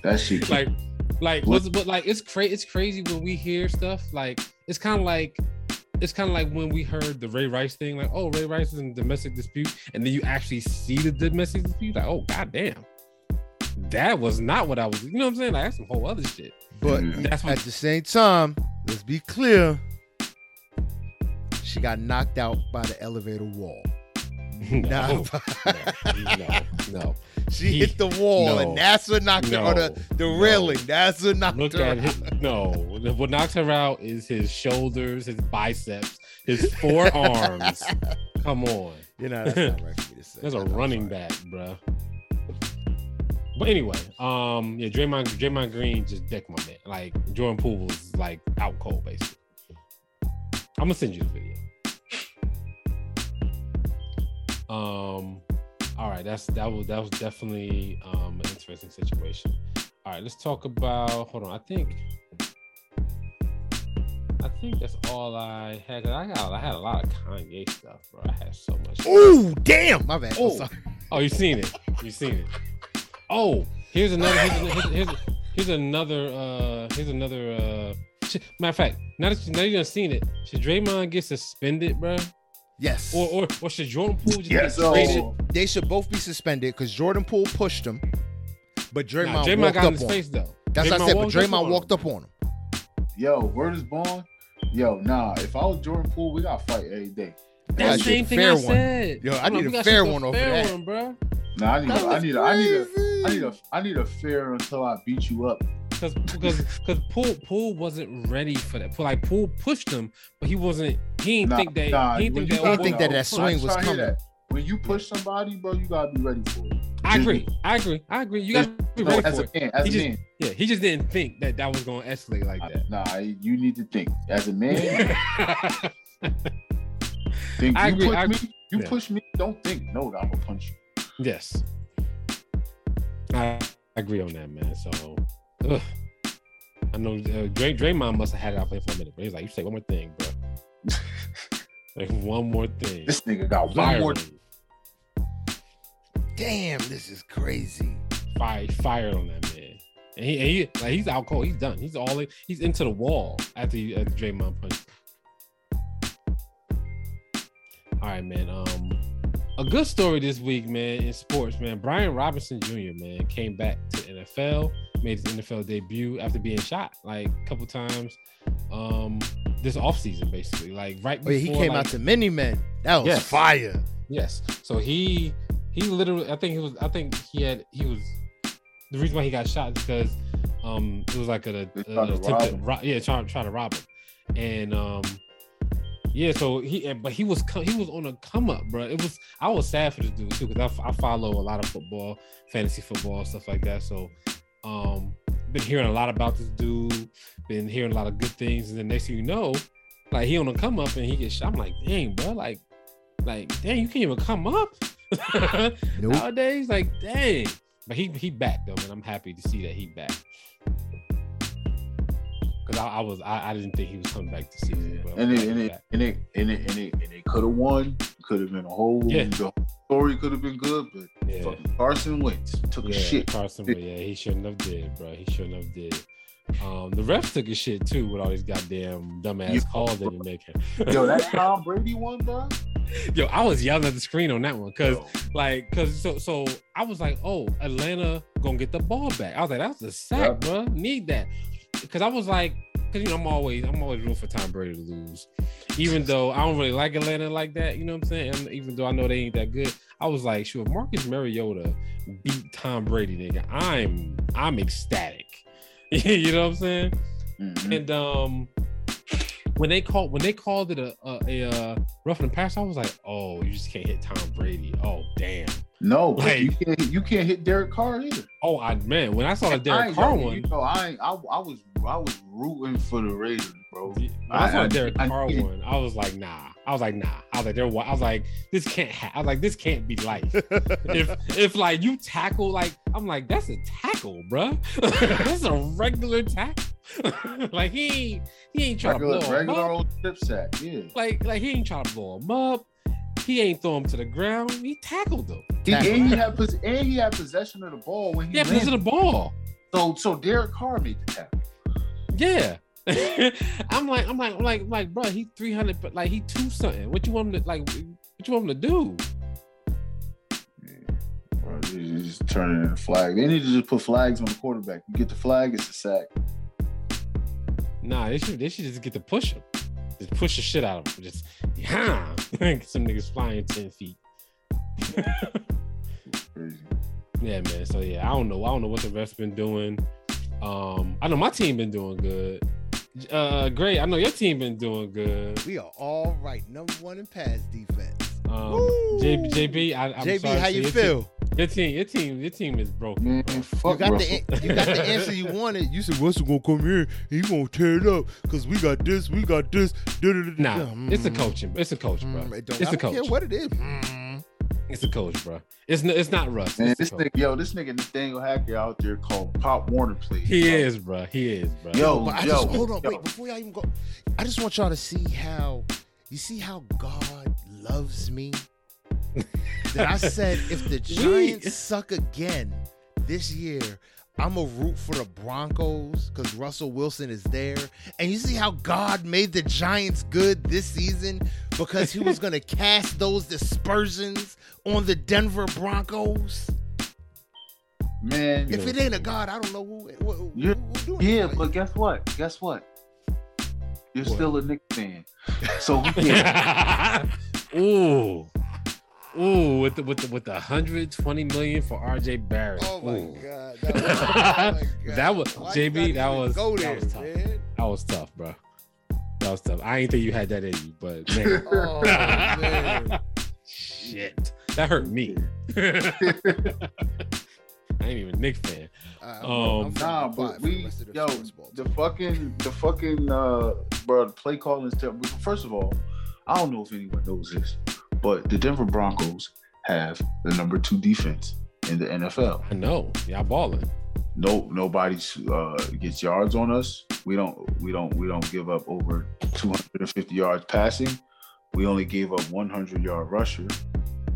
That shit. like like What- what's but like it's crazy it's crazy when we hear stuff like it's kind of like it's kind of like when we heard the Ray Rice thing, like, oh, Ray Rice is in domestic dispute, and then you actually see the domestic dispute, like, oh, goddamn, that was not what I was. You know what I'm saying? Like, that's some whole other shit. But Mhm. That's at the same time, let's be clear. She got knocked out by the elevator wall. No, no, no, no. She He- hit the wall, no. and that's what knocked her. Or No, the, the no. railing, that's what knocked Look her. at out. his no. What knocks her out is his shoulders, his biceps, his forearms. Come on, You know, that's not right for me to say. there's a I know, running sorry. back, bro. But anyway, um, yeah, Draymond, Draymond Green just decked my man. Like Jordan Poole was like out cold, basically. I'm gonna send you the video. Um, all right, that's that was that was definitely um an interesting situation. All right, let's talk about. Hold on, I think. I think that's all I had. I got I had a lot of Kanye stuff, bro. I had so much. Ooh, damn! My bad. Oh. Oh, you seen it? You seen it? Oh, here's another. Here's, here's, here's, here's another. Uh, here's another. Uh, matter of fact, now that you, now you done seen it, should Draymond get suspended, bro? Yes. Or or or should Jordan Poole just Yes, get traded? so they should both be suspended because Jordan Poole pushed him, but Draymond, Nah, Draymond walked got in up his on face him. though. That's what I said. But walked up Draymond walked up on him. yo, word is born. Yo, nah. If I was Jordan Poole, we gotta fight every day. gotta That's the same thing fair I one. said. Yo, I Hold on, need we a gotta fair shoot the one over fair that. one, bro. Nah, I need, That a, I was need, a, I need a, I need a, I need a fair until I beat you up. Because because because Poole Poole wasn't ready for that. Like Poole pushed him, but he wasn't. He didn't Nah, think that. nah, he didn't think that. He got- didn't think that that swing was try to hear coming. When you push somebody, bro, you gotta be ready for it. I agree. I agree. I agree. You got to be ready as for a it. man, as He a just- man. Yeah, he just didn't think that that was going to escalate like that. Nah, you need to think. As a man, think I you agree, push I- me, you yeah. push me, don't think, no, I'm gonna punch you. yes, I agree on that, man. So, ugh. I know uh, Dray, Draymond must have had it out for a minute, but he's like, "You say one more thing, bro. like one more thing." This nigga got one more. Damn, this is crazy. fire, fire on that man. And he, and he like he's out cold. He's done. He's all in, he's into the wall after he, uh, Draymond punch. All right, man. Um, a good story this week, man, in sports, man. Brian Robinson Jr. man came back to NFL, made his NFL debut after being shot like a couple times. Um, this offseason, basically, like right Oh, before yeah, he came like, out to many men. That was Yes. fire. Yes. So he he literally I think he was I think he had he was the reason why he got shot is because um it was like a, They a, tried to attempt rob to him. ro- yeah trying try to rob him and um yeah so he but he was he was on a come up bro it was I was sad for this dude too because I, I follow a lot of football fantasy football stuff like that so um been hearing a lot about this dude been hearing a lot of good things and then next thing you know like he on a come up and he gets shot I'm like dang bro like like dang you can't even come up Nope. nowadays like dang but he he back though and i'm happy to see that he back because I, I was I, I didn't think he was coming back this season And it, and it, and it, and it, and it, and it could have won. Could have been a whole. Yeah. The whole story could have been good, but yeah Carson Wentz took a shit. Carson Wentz, yeah he shouldn't have did bro he shouldn't have did um the refs took a shit too with all these goddamn dumbass You- calls they be making Yo, that Tom Brady one, bro. yo i was yelling at the screen on that one because like because so so I was like, oh, Atlanta gonna get the ball back. I was like, that's the sack, Yeah. bro. Need that because I was like, because you know I'm always I'm always rooting for Tom Brady to lose, even though I don't really like Atlanta like that. You know what I'm saying? And even though I know they ain't that good, I was like, sure, Marcus Mariota beat Tom Brady, nigga, I'm I'm ecstatic. you know what I'm saying? mhm. And um, when they called when they called it a a, a, uh rough and pass, I was like, oh, you just can't hit Tom Brady. Oh damn. no, like- you can't. You can't hit Derek Carr either. Oh, I man, when I saw the Derek Carr one, You know, I, ain't- I I was I was rooting for the Raiders, bro. when I saw I- the Derek I- Carr one, I was like, nah. I was like, nah. I was like, they're. I was like, this can't. Ha-. I was like, this can't be life. if if like you tackle like, I'm like, that's a tackle, bruh. that's a regular tackle. like he ain't, he ain't trying regular to blow him regular up. old strip sack. Yeah, Like like he ain't trying to blow him up. He ain't throw him to the ground. He tackled him. he, Tackle. and he had and he had possession of the ball when he Yeah, landed. because of the ball. So so Derek Carr made the tackle. Yeah. I'm like, I'm like, I'm like, like, bro, he 300, but like he two something. What you want him to like? What you want him to do? Bro, you just turn it into flag. They need to just put flags on the quarterback. You get the flag, it's a sack. Nah, they should, they should just get to push him. Just push the shit out of him. Just yeah, some niggas flying ten feet. Crazy. Yeah, man. So yeah, I don't know. I don't know what the refs been doing. Um, I know my team been doing good. Uh, great. I know your team been doing good. We are all right. Number one in pass defense. Um, Woo! JB, JB, I, I'm JB, sorry, how so you your feel? Team, your team, your team, your team is broken. Man, bro. You got Russell. the you got the answer you wanted. You said Russell gonna come here. He gonna tear it up because we got this, we got this. da-da-da-da-da." Nah, it's a Mm, coaching. It's a coach, bro. mm, it don't- It's I a don't care coach. what it is. It's a coach, bro. It's n- it's not Russ. Man, It's this nigga, yo, this nigga Nathaniel Hackett out there called Pop Warner please. He bro. is, bro. He is, bro. Yo, But I yo, just hold on, yo. wait, before y'all even go, I just want y'all to see how you see how God loves me. that I said if the Giants suck again this year, I'm a root for the Broncos because Russell Wilson is there. And you see how God made the Giants good this season because he was gonna cast those dispersions on the Denver Broncos. Man, If it ain't a God, I don't know who. who, who, Yeah, who doing it. yeah, Like, but guess what? Guess what? You're What? still a Knicks fan. So we can't. Ooh. Ooh, with the with the with the 120 million for RJ Barrett. Oh my god. That was, oh my God. That was- Why JB, that was- go that was tough. man. That was tough, bro. That was tough. I ain't think you had that in you, but man, Oh man. shit, that hurt me. I ain't even a Knick fan. I- I'm, Um, I'm Nah, but we, rest of the yo, the fucking, the fucking, uh, bro, the play calling is terrible. First of all, I don't know if anyone knows this, but the Denver Broncos have the number two defense in the NFL. I know y'all balling. No, nobody uh, gets yards on us. We don't, we don't, we don't give up over 250 yards passing. We only gave up 100 yard rusher.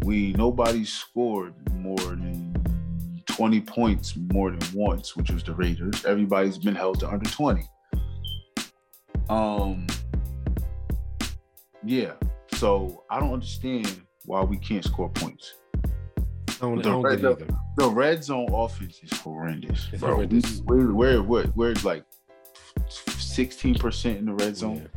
We nobody scored more than 20 points more than once, which was the Raiders. Everybody's been held to under 20. Um, yeah. So I don't understand why we can't score points. I don't, The don't red- it. The red zone offense is horrendous, It's bro. horrendous. We're, we're, we're, we're like 16% in the red zone.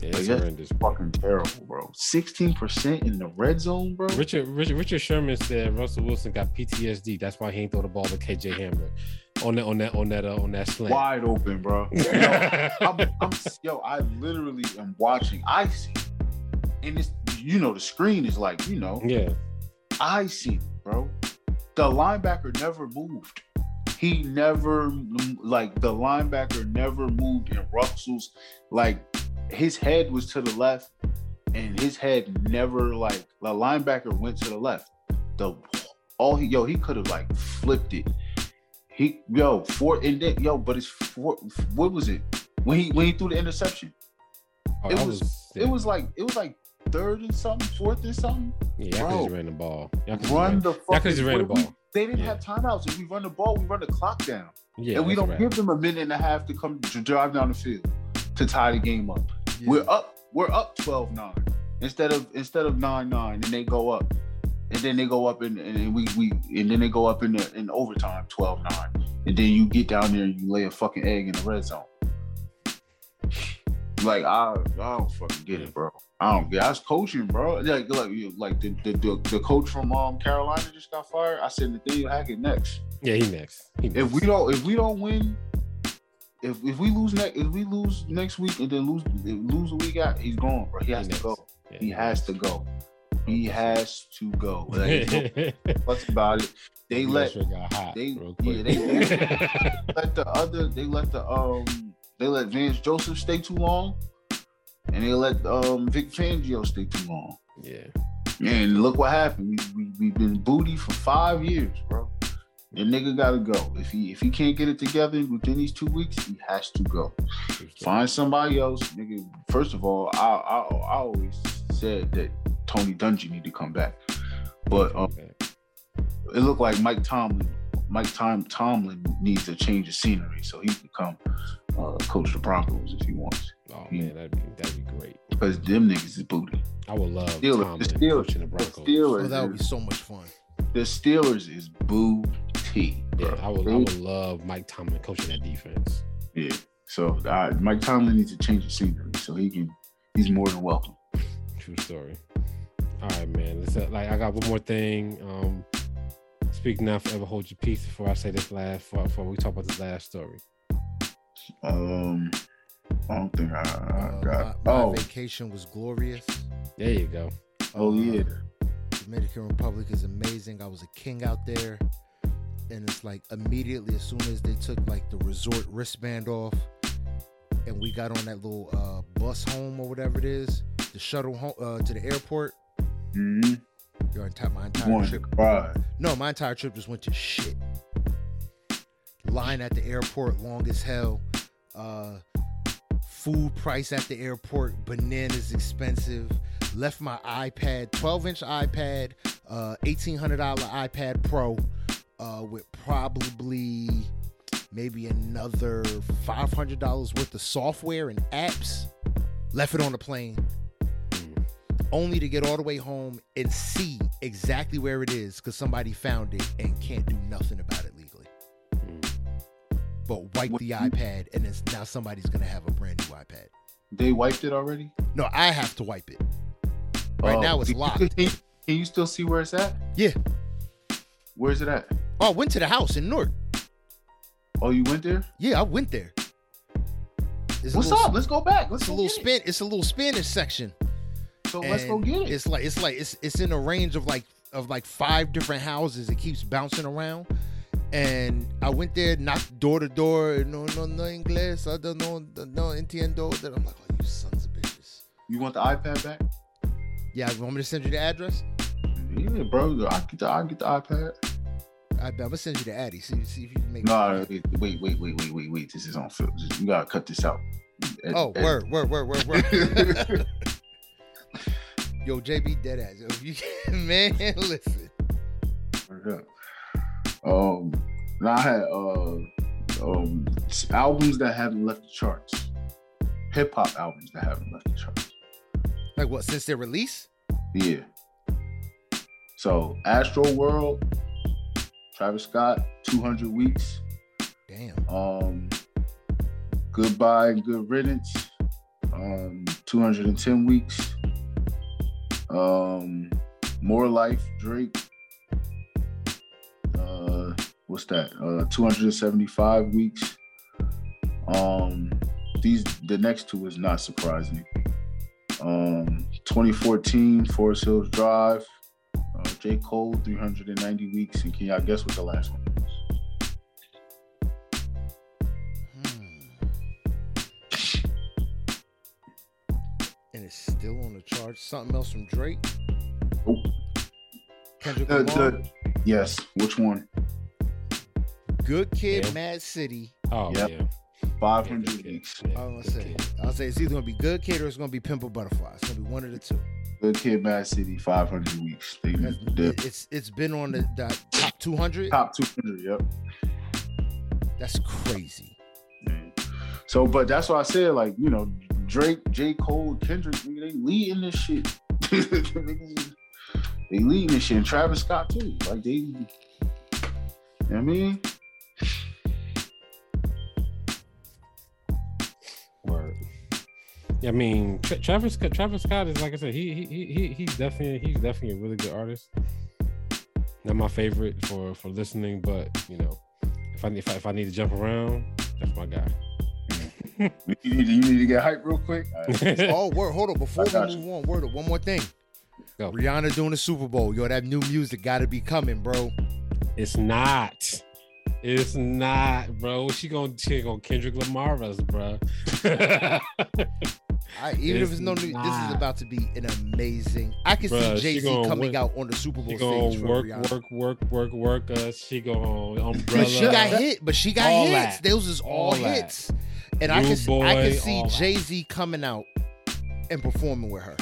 Yeah, yeah it's Like, horrendous. Fucking terrible, bro. 16% in the red zone, bro. Richard, Richard Richard Sherman said Russell Wilson got PTSD. That's why he ain't throw the ball to KJ Hamler on that on that on that uh, on that slant. Wide open, bro. Yo, I'm, I'm, yo, I literally am watching. I see, and it's you know the screen is like you know yeah, I see, bro. The linebacker never moved. He never like the linebacker never moved in Russell's like his head was to the left and his head never like the linebacker went to the left. The all he yo he could have like flipped it. He yo four and then yo but it's four what was it when he when he threw the interception? Oh, It that was- It was like it was like third and something, fourth and something. yeah. Y'all bro. ran the ball. Y'all Run the Y'all could fucking just ran the we- ball. They didn't Yeah. have timeouts. If we run the ball, we run the clock down. Yeah, and we don't right. give them a minute and a half to come to drive down the field to tie the game up. Yeah. We're up, we're up 12-9 instead of instead of 9-9, and they go up. And then they go up and, and we we and then they go up in the in overtime 12-9. And then you get down there and you lay a fucking egg in the red zone. Like I, I don't fucking get it, bro. I don't get. I was coaching, bro. Like like like the the, the, the coach from um Carolina just got fired. I said Nathaniel Hackett next. Yeah, he next. He next. If we don't if we don't win, if if we lose next if we lose next week and then lose lose the week out, he's gone, bro. He has to next. go. Yeah, He has to go. He has to go. Like, there's about it. They let got hot they- yeah, quick. they- let the other they let the um they let Vance Joseph stay too long, and they let um Vic Fangio stay too long. yeah. And look what happened. We we we've been booty for five years, bro. The nigga gotta go. If he if he can't get it together within these two weeks, he has to go. Find somebody else, nigga. First of all, I I, I always said that Tony Dungy need to come back, but um, it looked like Mike Tomlin. Mike Tom Tomlin needs to change the scenery, so he can come uh, coach the Broncos if he wants. Oh man, that'd be that'd be great. Because them niggas is booty. I would love Steelers, Tomlin the Steelers, coaching the the Broncos. Oh, Steelers, that would be so much fun. the Steelers is booty. Yeah. I would I would love Mike Tomlin coaching that defense. Yeah. So uh, Mike Tomlin needs to change the scenery so he can. He's more than welcome. True story. All right, man. Let's uh, like I got one more thing. Um, speak now, forever hold your peace. Before I say this last, before, before we talk about this last story. Um, I don't think I, I Uh, got. my, my oh, vacation was glorious. There you go. oh Uh, yeah. Dominican Republic is amazing. I was a king out there. And it's like immediately as soon as they took like the resort wristband off and we got on that little uh, bus home or whatever it is, the shuttle home uh, to the airport, Mm-hmm. your entire my entire Wanted to trip. cry. No, my entire trip just went to shit. Line at the airport long as hell. Uh food price at the airport, bananas expensive. Left my iPad, 12 inch iPad, uh $1,800 iPad Pro, uh with probably maybe another $500 worth of software and apps. Left it on the plane Mm. only to get all the way home and see exactly where it is because somebody found it and can't do nothing about it. But wipe the iPad and it's now somebody's gonna have a brand new iPad. They wiped it already. No, I have to wipe it. Right Oh, now it's locked. Can you, still see where it's at? Yeah. Where's it at? Oh, I went to the house in North. Oh, you went there? Yeah, I went there. It's What's little- up? Let's go back. Let's It's a little spin. It's a little Spanish section. It. So let's go get it. It's like it's like it's it's in a range of like of like five different houses. It keeps bouncing around. And I went there, knocked door to door. No, no, no inglés. I don't know. No entiendo. That I'm like, oh, you sons of bitches. You want the iPad back? Yeah, you want me to send you the address? Yeah, bro. I get the I get the iPad. I, I'm gonna send you the Addy. See, see if you can make. No, it. wait, wait, wait, wait, wait, wait, wait. This is on film. You gotta cut this out. Ed- Oh, ed- word, word, word, word, word. Yo, JB dead ass. Yo, you man, listen. Yeah. Um, and I had uh, um, albums that haven't left the charts. Hip hop albums that haven't left the charts. Like what? Since their release? Yeah. So Astroworld, Travis Scott, 200 weeks. Damn. Um, Goodbye and Good Riddance, um, 210 weeks. Um, More Life, Drake. Uh, what's that? Uh, 275 weeks. Um, these the next two is not surprising. Um, 2014, Forest Hills Drive. Uh, J. Cole, 390 weeks. And can y'all guess what the last one is? Hmm. And it's still on the charge. Something else from Drake. Oh. Kendrick The- Lamar. the- yes, which one? Good Kid, Yeah. Mad City. Oh Yep. yeah. 500 weeks. Yeah, I was gonna say. I'll say it's either gonna be Good Kid or it's gonna be Pimp a Butterfly. It's gonna be one of the two. Good Kid, Mad City, 500 weeks. They, It's it's been on the, the top 200. top 200. Yep. That's crazy. Man. So, but that's why I said, like, you know, Drake, J. Cole, Kendrick, nigga, they leading this shit. Niggas is- they leading this shit. And Travis Scott, too. Like, they, you know what I mean? I mean, Travis Scott, Travis Scott is like I said, he he he he- he's definitely he's definitely a really good artist. Not my favorite for for listening, but you know, if I if I, if I need to jump around, that's my guy. You need, to, you need to get hype real quick. All right. Oh, word. Hold on. Before we got you. move on, word. One more thing. Go. Rihanna doing the Super Bowl. Yo, that new music gotta be coming, bro. It's not. It's not, bro. She gonna she gonna Kendrick Lamar us, bro. I, even if It's it's no new, this is about to be an amazing. I can Bruh, see Jay Z coming work- out on the Super Bowl she stage work, work, work, work, work us. She gonna umbrella. But she got hit. But she got All hits. that. Those is all, All that. hits. And I can see, I can see. Jay Z coming out and performing with her.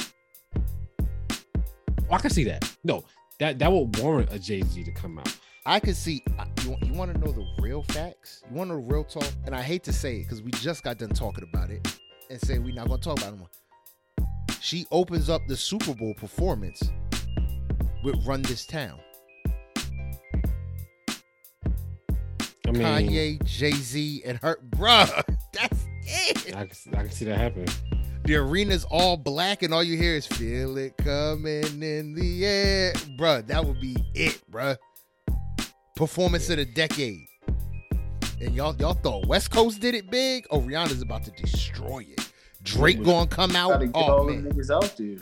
Oh, I can see that. No, that that would warrant a Jay Z to come out. I could see. I- You, you want to know the real facts? You want to know the real talk? And I hate to say it because we just got done talking about it and say we're not going to talk about it anymore. She opens up the Super Bowl performance with "Run This Town." I mean, Kanye, Jay Z, and her, bruh. That's it. I can, I can see that happen. The arena's all black, and all you hear is "Feel it coming in the air," bruh. That would be it, bruh. Performance of the decade. And y'all, y'all thought West Coast did it big? Oh, Rihanna's about to destroy it. Drake Yeah. gonna come out. Get Oh all man, niggas out there.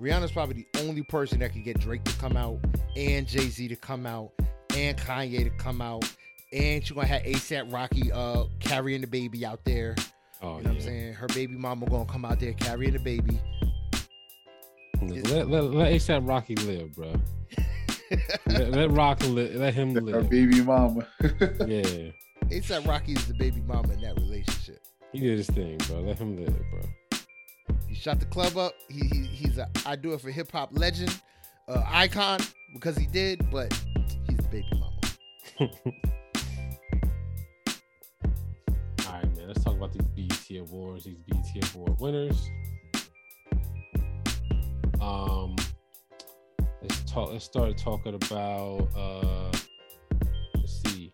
Rihanna's probably the only person that could get Drake to come out, and Jay Z to come out, and Kanye to come out, and she gonna have ASAP Rocky uh carrying the baby out there. Oh, You know what I'm saying? Her baby mama gonna come out there carrying the baby. Let, let, let ASAP Rocky live, bro. let, let Rock live. Let him Her live. baby mama. Yeah, It's ASAP Rocky is the baby mama in that relationship. he did his thing, bro. Let him live, bro. He shot the club up. He, he he's a I do it for hip hop legend, uh, icon because he did, but he's the baby mama. All right, man. Let's talk about these BET awards. These BET award winners. Um, let's talk. Let's start talking about. Uh, let's see.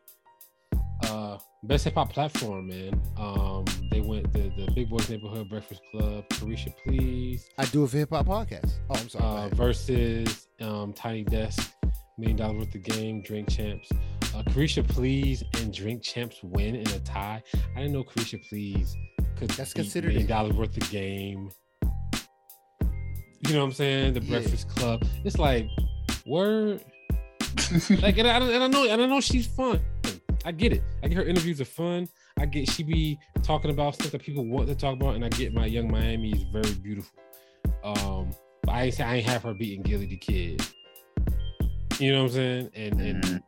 Uh, best hip hop platform, man. Um, they went the the Big Boys Neighborhood Breakfast Club, Caresha Please, I do a hip hop podcast. Oh, I'm sorry. uh, versus um, Tiny Desk, Million Dollar Worth of Game, Drink Champs. Uh, Caresha Please and Drink Champs win in a tie. I didn't know Caresha Please could That's considered Million dollars Worth of Game. You know what I'm saying? The Yeah. Breakfast Club. It's like, word. like, and I, and I know, and I know she's fun. I get it. I get her interviews are fun. I get she be talking about stuff that people want to talk about, and I get my Yung Miami is very beautiful. Um, but I ain't say I ain't have her beating Gillie the Kid. You know what I'm saying? And and Mhm.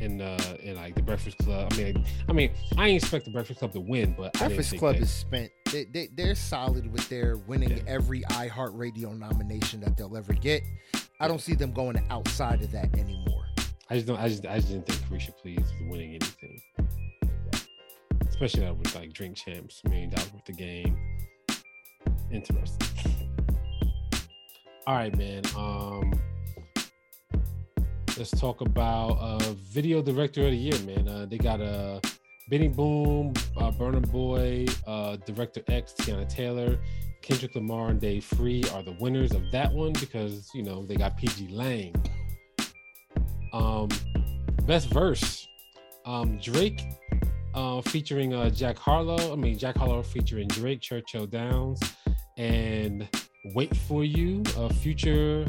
and uh and like the Breakfast Club. I mean, I mean, I ain't expect the Breakfast Club to win, but Breakfast Club that- is spent. They, they they're solid with their winning Yeah. every iHeartRadio nomination that they'll ever get. I don't see them going outside of that anymore. I just don't. I just. I just didn't think Caresha Please was winning anything, especially with like Drink Champs, Million Dollars Worth of Game. Interesting. All right, man. Um, let's talk about uh video director of the year, man. Uh, they got uh, Benny Boom, uh, Burna Boy, uh, Director X, Teyana Taylor, Kendrick Lamar, and Dave Free are the winners of that one because you know they got pgLang. Um, best verse, um, Drake, uh, featuring uh Jack Harlow. I mean Jack Harlow featuring Drake, Churchill Downs, and Wait for You, uh, Future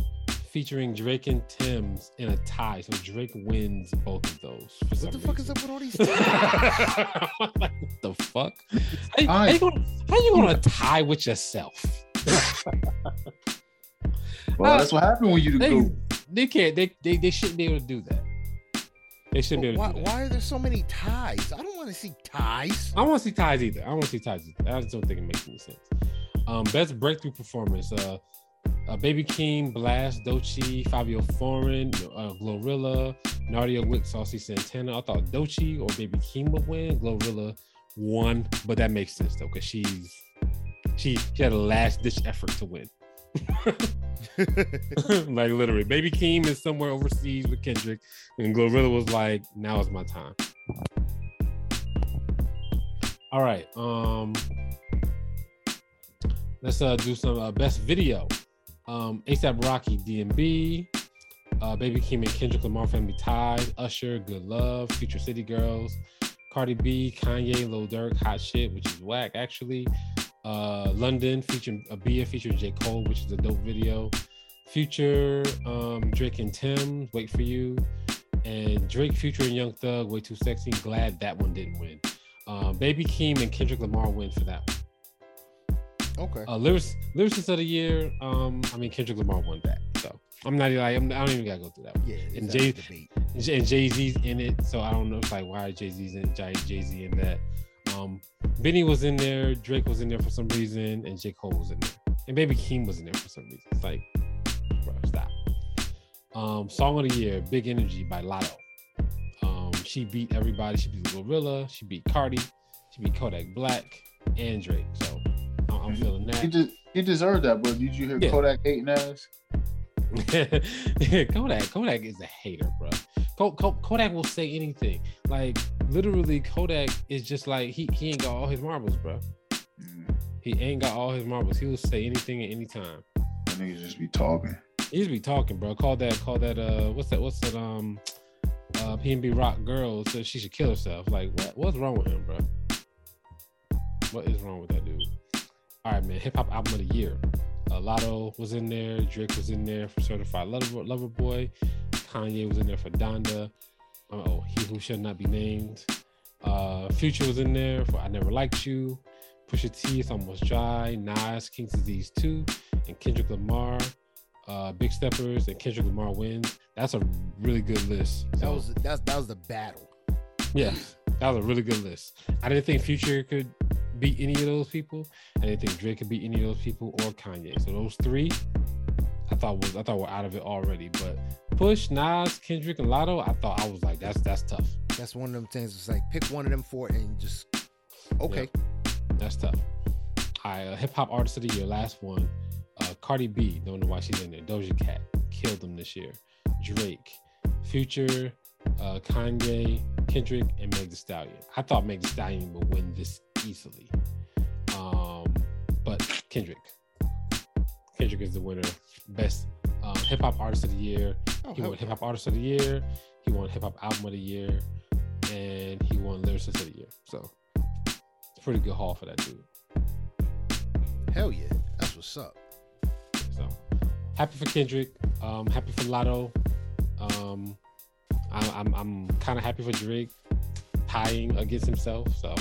featuring Drake and Tems in a tie. So Drake wins both of those. What some the fuck is up with all these? like, what the fuck? How, you- how you gonna, how you gonna tie with yourself? Well, that's what happened when you They, go. they can't. They, they they shouldn't be able to do that. They shouldn't be able why, to do that. why are there so many ties? I don't want to see ties. I don't want to see ties either. I don't want to see ties either. I just don't think it makes any sense. Um, best breakthrough performance: uh, uh Baby Keem, Blast, Doechii, Fivio Foreign, uh, Glorilla, Nardo Wick, Saucy Santana. I thought Doechii or Baby Keem would win. Glorilla won, but that makes sense though, because she's she she had a last ditch effort to win. like literally, Baby Keem is somewhere overseas with Kendrick, and Glorilla was like, "Now is my time." All right, um, let's uh do some uh, best video. Um, ASAP Rocky, DMB, uh, Baby Keem and Kendrick Lamar Family Ties, Usher, Good Love, Future City Girls, Cardi B, Kanye, Lil Durk, Hot Shit, which is whack actually. Uh, London featuring a Bia featuring J Cole, which is a dope video. Future, um, Drake and Tim, Wait for You, and Drake featuring Young Thug, Way Too Sexy. Glad that one didn't win. Um, Baby Keem and Kendrick Lamar win for that one. Okay. Uh, lyrics, lyricist of the year. Um, I mean Kendrick Lamar won that, so I'm not like I'm, I don't even gotta go through that. One. yeah. and not Jay-. And Jay Z's in it, so I don't know. It's like why Jay Z's in Jay Z in that. Um, Benny was in there, Drake was in there for some reason, and J Cole was in there, and Baby Keem was in there for some reason. It's like, bro, stop. Um, song of the year, Big Energy by Latto. Um, she beat everybody. She beat Glorilla. She beat Cardi. She beat Kodak Black and Drake. So I'm, I'm feeling He, that. de- he deserved that, bro. Did you hear Yeah. Kodak hating ass? Kodak, Kodak is a hater, bro. Ko- Ko- Kodak will say anything. Like literally, Kodak is just like he he ain't got all his marbles, bro. Mm, He ain't got all his marbles. He will say anything at any time. that niggas just be talking. He just be talking, bro. Call that, call that. Uh, what's that? What's that? Um, uh, PNB Rock girl said she should kill herself. Like, what? What's wrong with him, bro? What is wrong with that dude? All right, man. Hip hop album of the year. Uh, Latto was in there. Drake was in there for Certified Lover, Lover Boy. Kanye was in there for Donda. Oh, He Who Should Not Be Named. Uh, Future was in there for I Never Liked You. Pusha T, It's Almost Dry. Nas, King's Disease 2. And Kendrick Lamar, uh, Big Steppers, and Kendrick Lamar wins. That's a really good list. That was that, that was the battle. yeah, that was a really good list. I didn't think Future could beat any of those people. I didn't think Drake could beat any of those people or Kanye. So those three, I thought was I thought were out of it already. But Push, Nas, Kendrick, and Latto, I thought I was like, that's that's tough. That's one of them things. It's like pick one of them four and just okay. That's tough. All right, uh, hip hop artist of the year, last one. Uh, Cardi B, don't know why she's in there. Doja Cat killed them this year. Drake, Future, uh, Kanye, Kendrick, and Meg Thee Stallion. I thought Meg Thee Stallion would win this easily, um, but Kendrick. Kendrick is the winner. Best um, hip hop artist of the year. Oh, He won hip hop artist of the year. He won hip hop album of the year, and he won lyricist of the year. So it's a pretty good haul for that dude. Hell yeah. That's what's up. So happy for Kendrick. Um, happy for Latto. Um, I'm I'm, I'm kind of happy for Drake tying against himself. So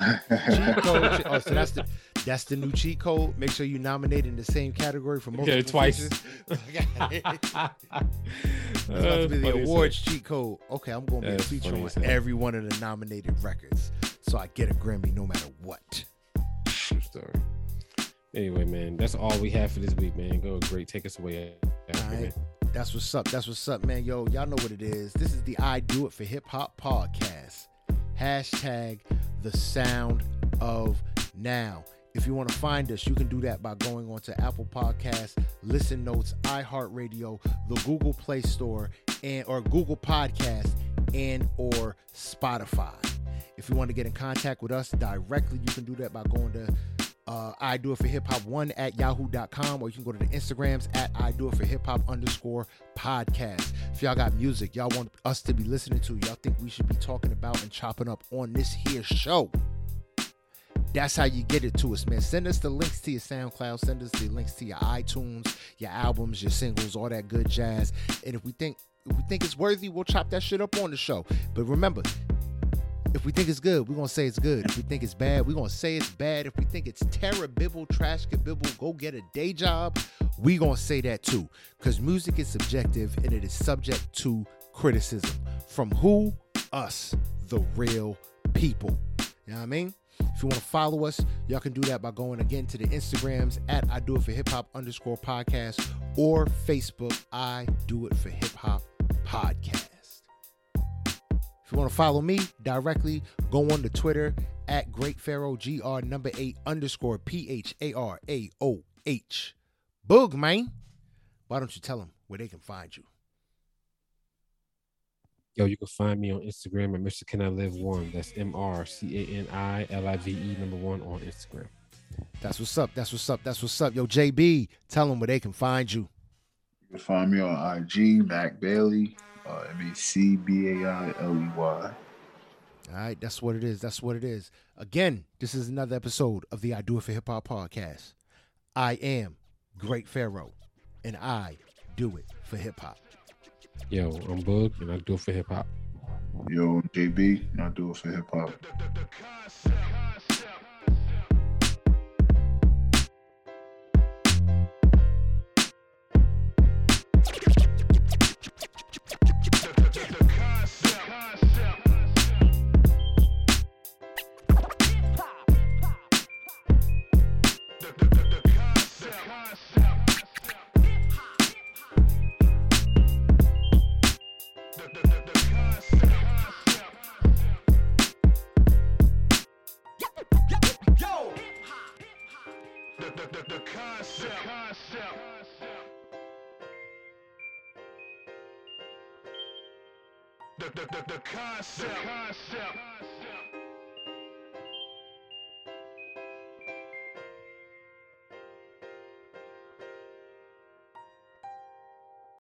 Cheat code. Oh, so that's the that's the new cheat code. Make sure you nominate in the same category for multiple Yeah, twice. It's about to uh, be the awards cheat code. Okay, I'm going to be a feature on every one of the nominated records, so I get a Grammy no matter what. True story. Anyway, man, that's all we have for this week, man. Go great. Take us away. All right. That's what's up. That's what's up, man. Yo, y'all know what it is. This is the I Do It for Hip Hop podcast. Hashtag the sound of now. If you want to find us, you can do that by going on to Apple Podcasts, Listen Notes, iHeartRadio, the Google Play Store, and or Google Podcast, and or Spotify. If you want to get in contact with us directly, you can do that by going to uh, I do it for hip hop one at yahoo.com, or you can go to the Instagrams at I do it for hip hop underscore podcast. If y'all got music y'all want us to be listening to, y'all think we should be talking about and chopping up on this here show. That's how you get it to us, man. Send us the links to your SoundCloud, send us the links to your iTunes, your albums, your singles, all that good jazz. And if we think if we think it's worthy, we'll chop that shit up on the show. But remember, if we think it's good, we're gonna say it's good. If we think it's bad, we're gonna say it's bad. If we think it's terrible, trash bibble, go get a day job, we gonna say that too. Cause music is subjective and it is subject to criticism. From who? Us, the real people. You know what I mean? If you want to follow us, y'all can do that by going again to the Instagrams at I Do It for Hip Hop underscore podcast or Facebook I Do It for Hip Hop podcast. If you want to follow me directly, go on to Twitter at Great Pharaoh GR number eight underscore P H A R A O H. Boog, man. Why don't you tell them where they can find you? Yo, you can find me on Instagram at Mr. Can I Live One. That's M R C A N I L I V E number one on Instagram. That's what's up. That's what's up. That's what's up. Yo, JB, tell them where they can find you. You can find me on IG, Mac Bailey, uh, M A C B A I L E Y. All right, that's what it is. That's what it is. Again, this is another episode of the I Do It for Hip Hop podcast. I am Great Pharaoh, and I do it for hip hop. Yo, I'm Bug, and I do it for hip hop. Yo, I'm JB, and I do it for hip hop. Concept. The concept.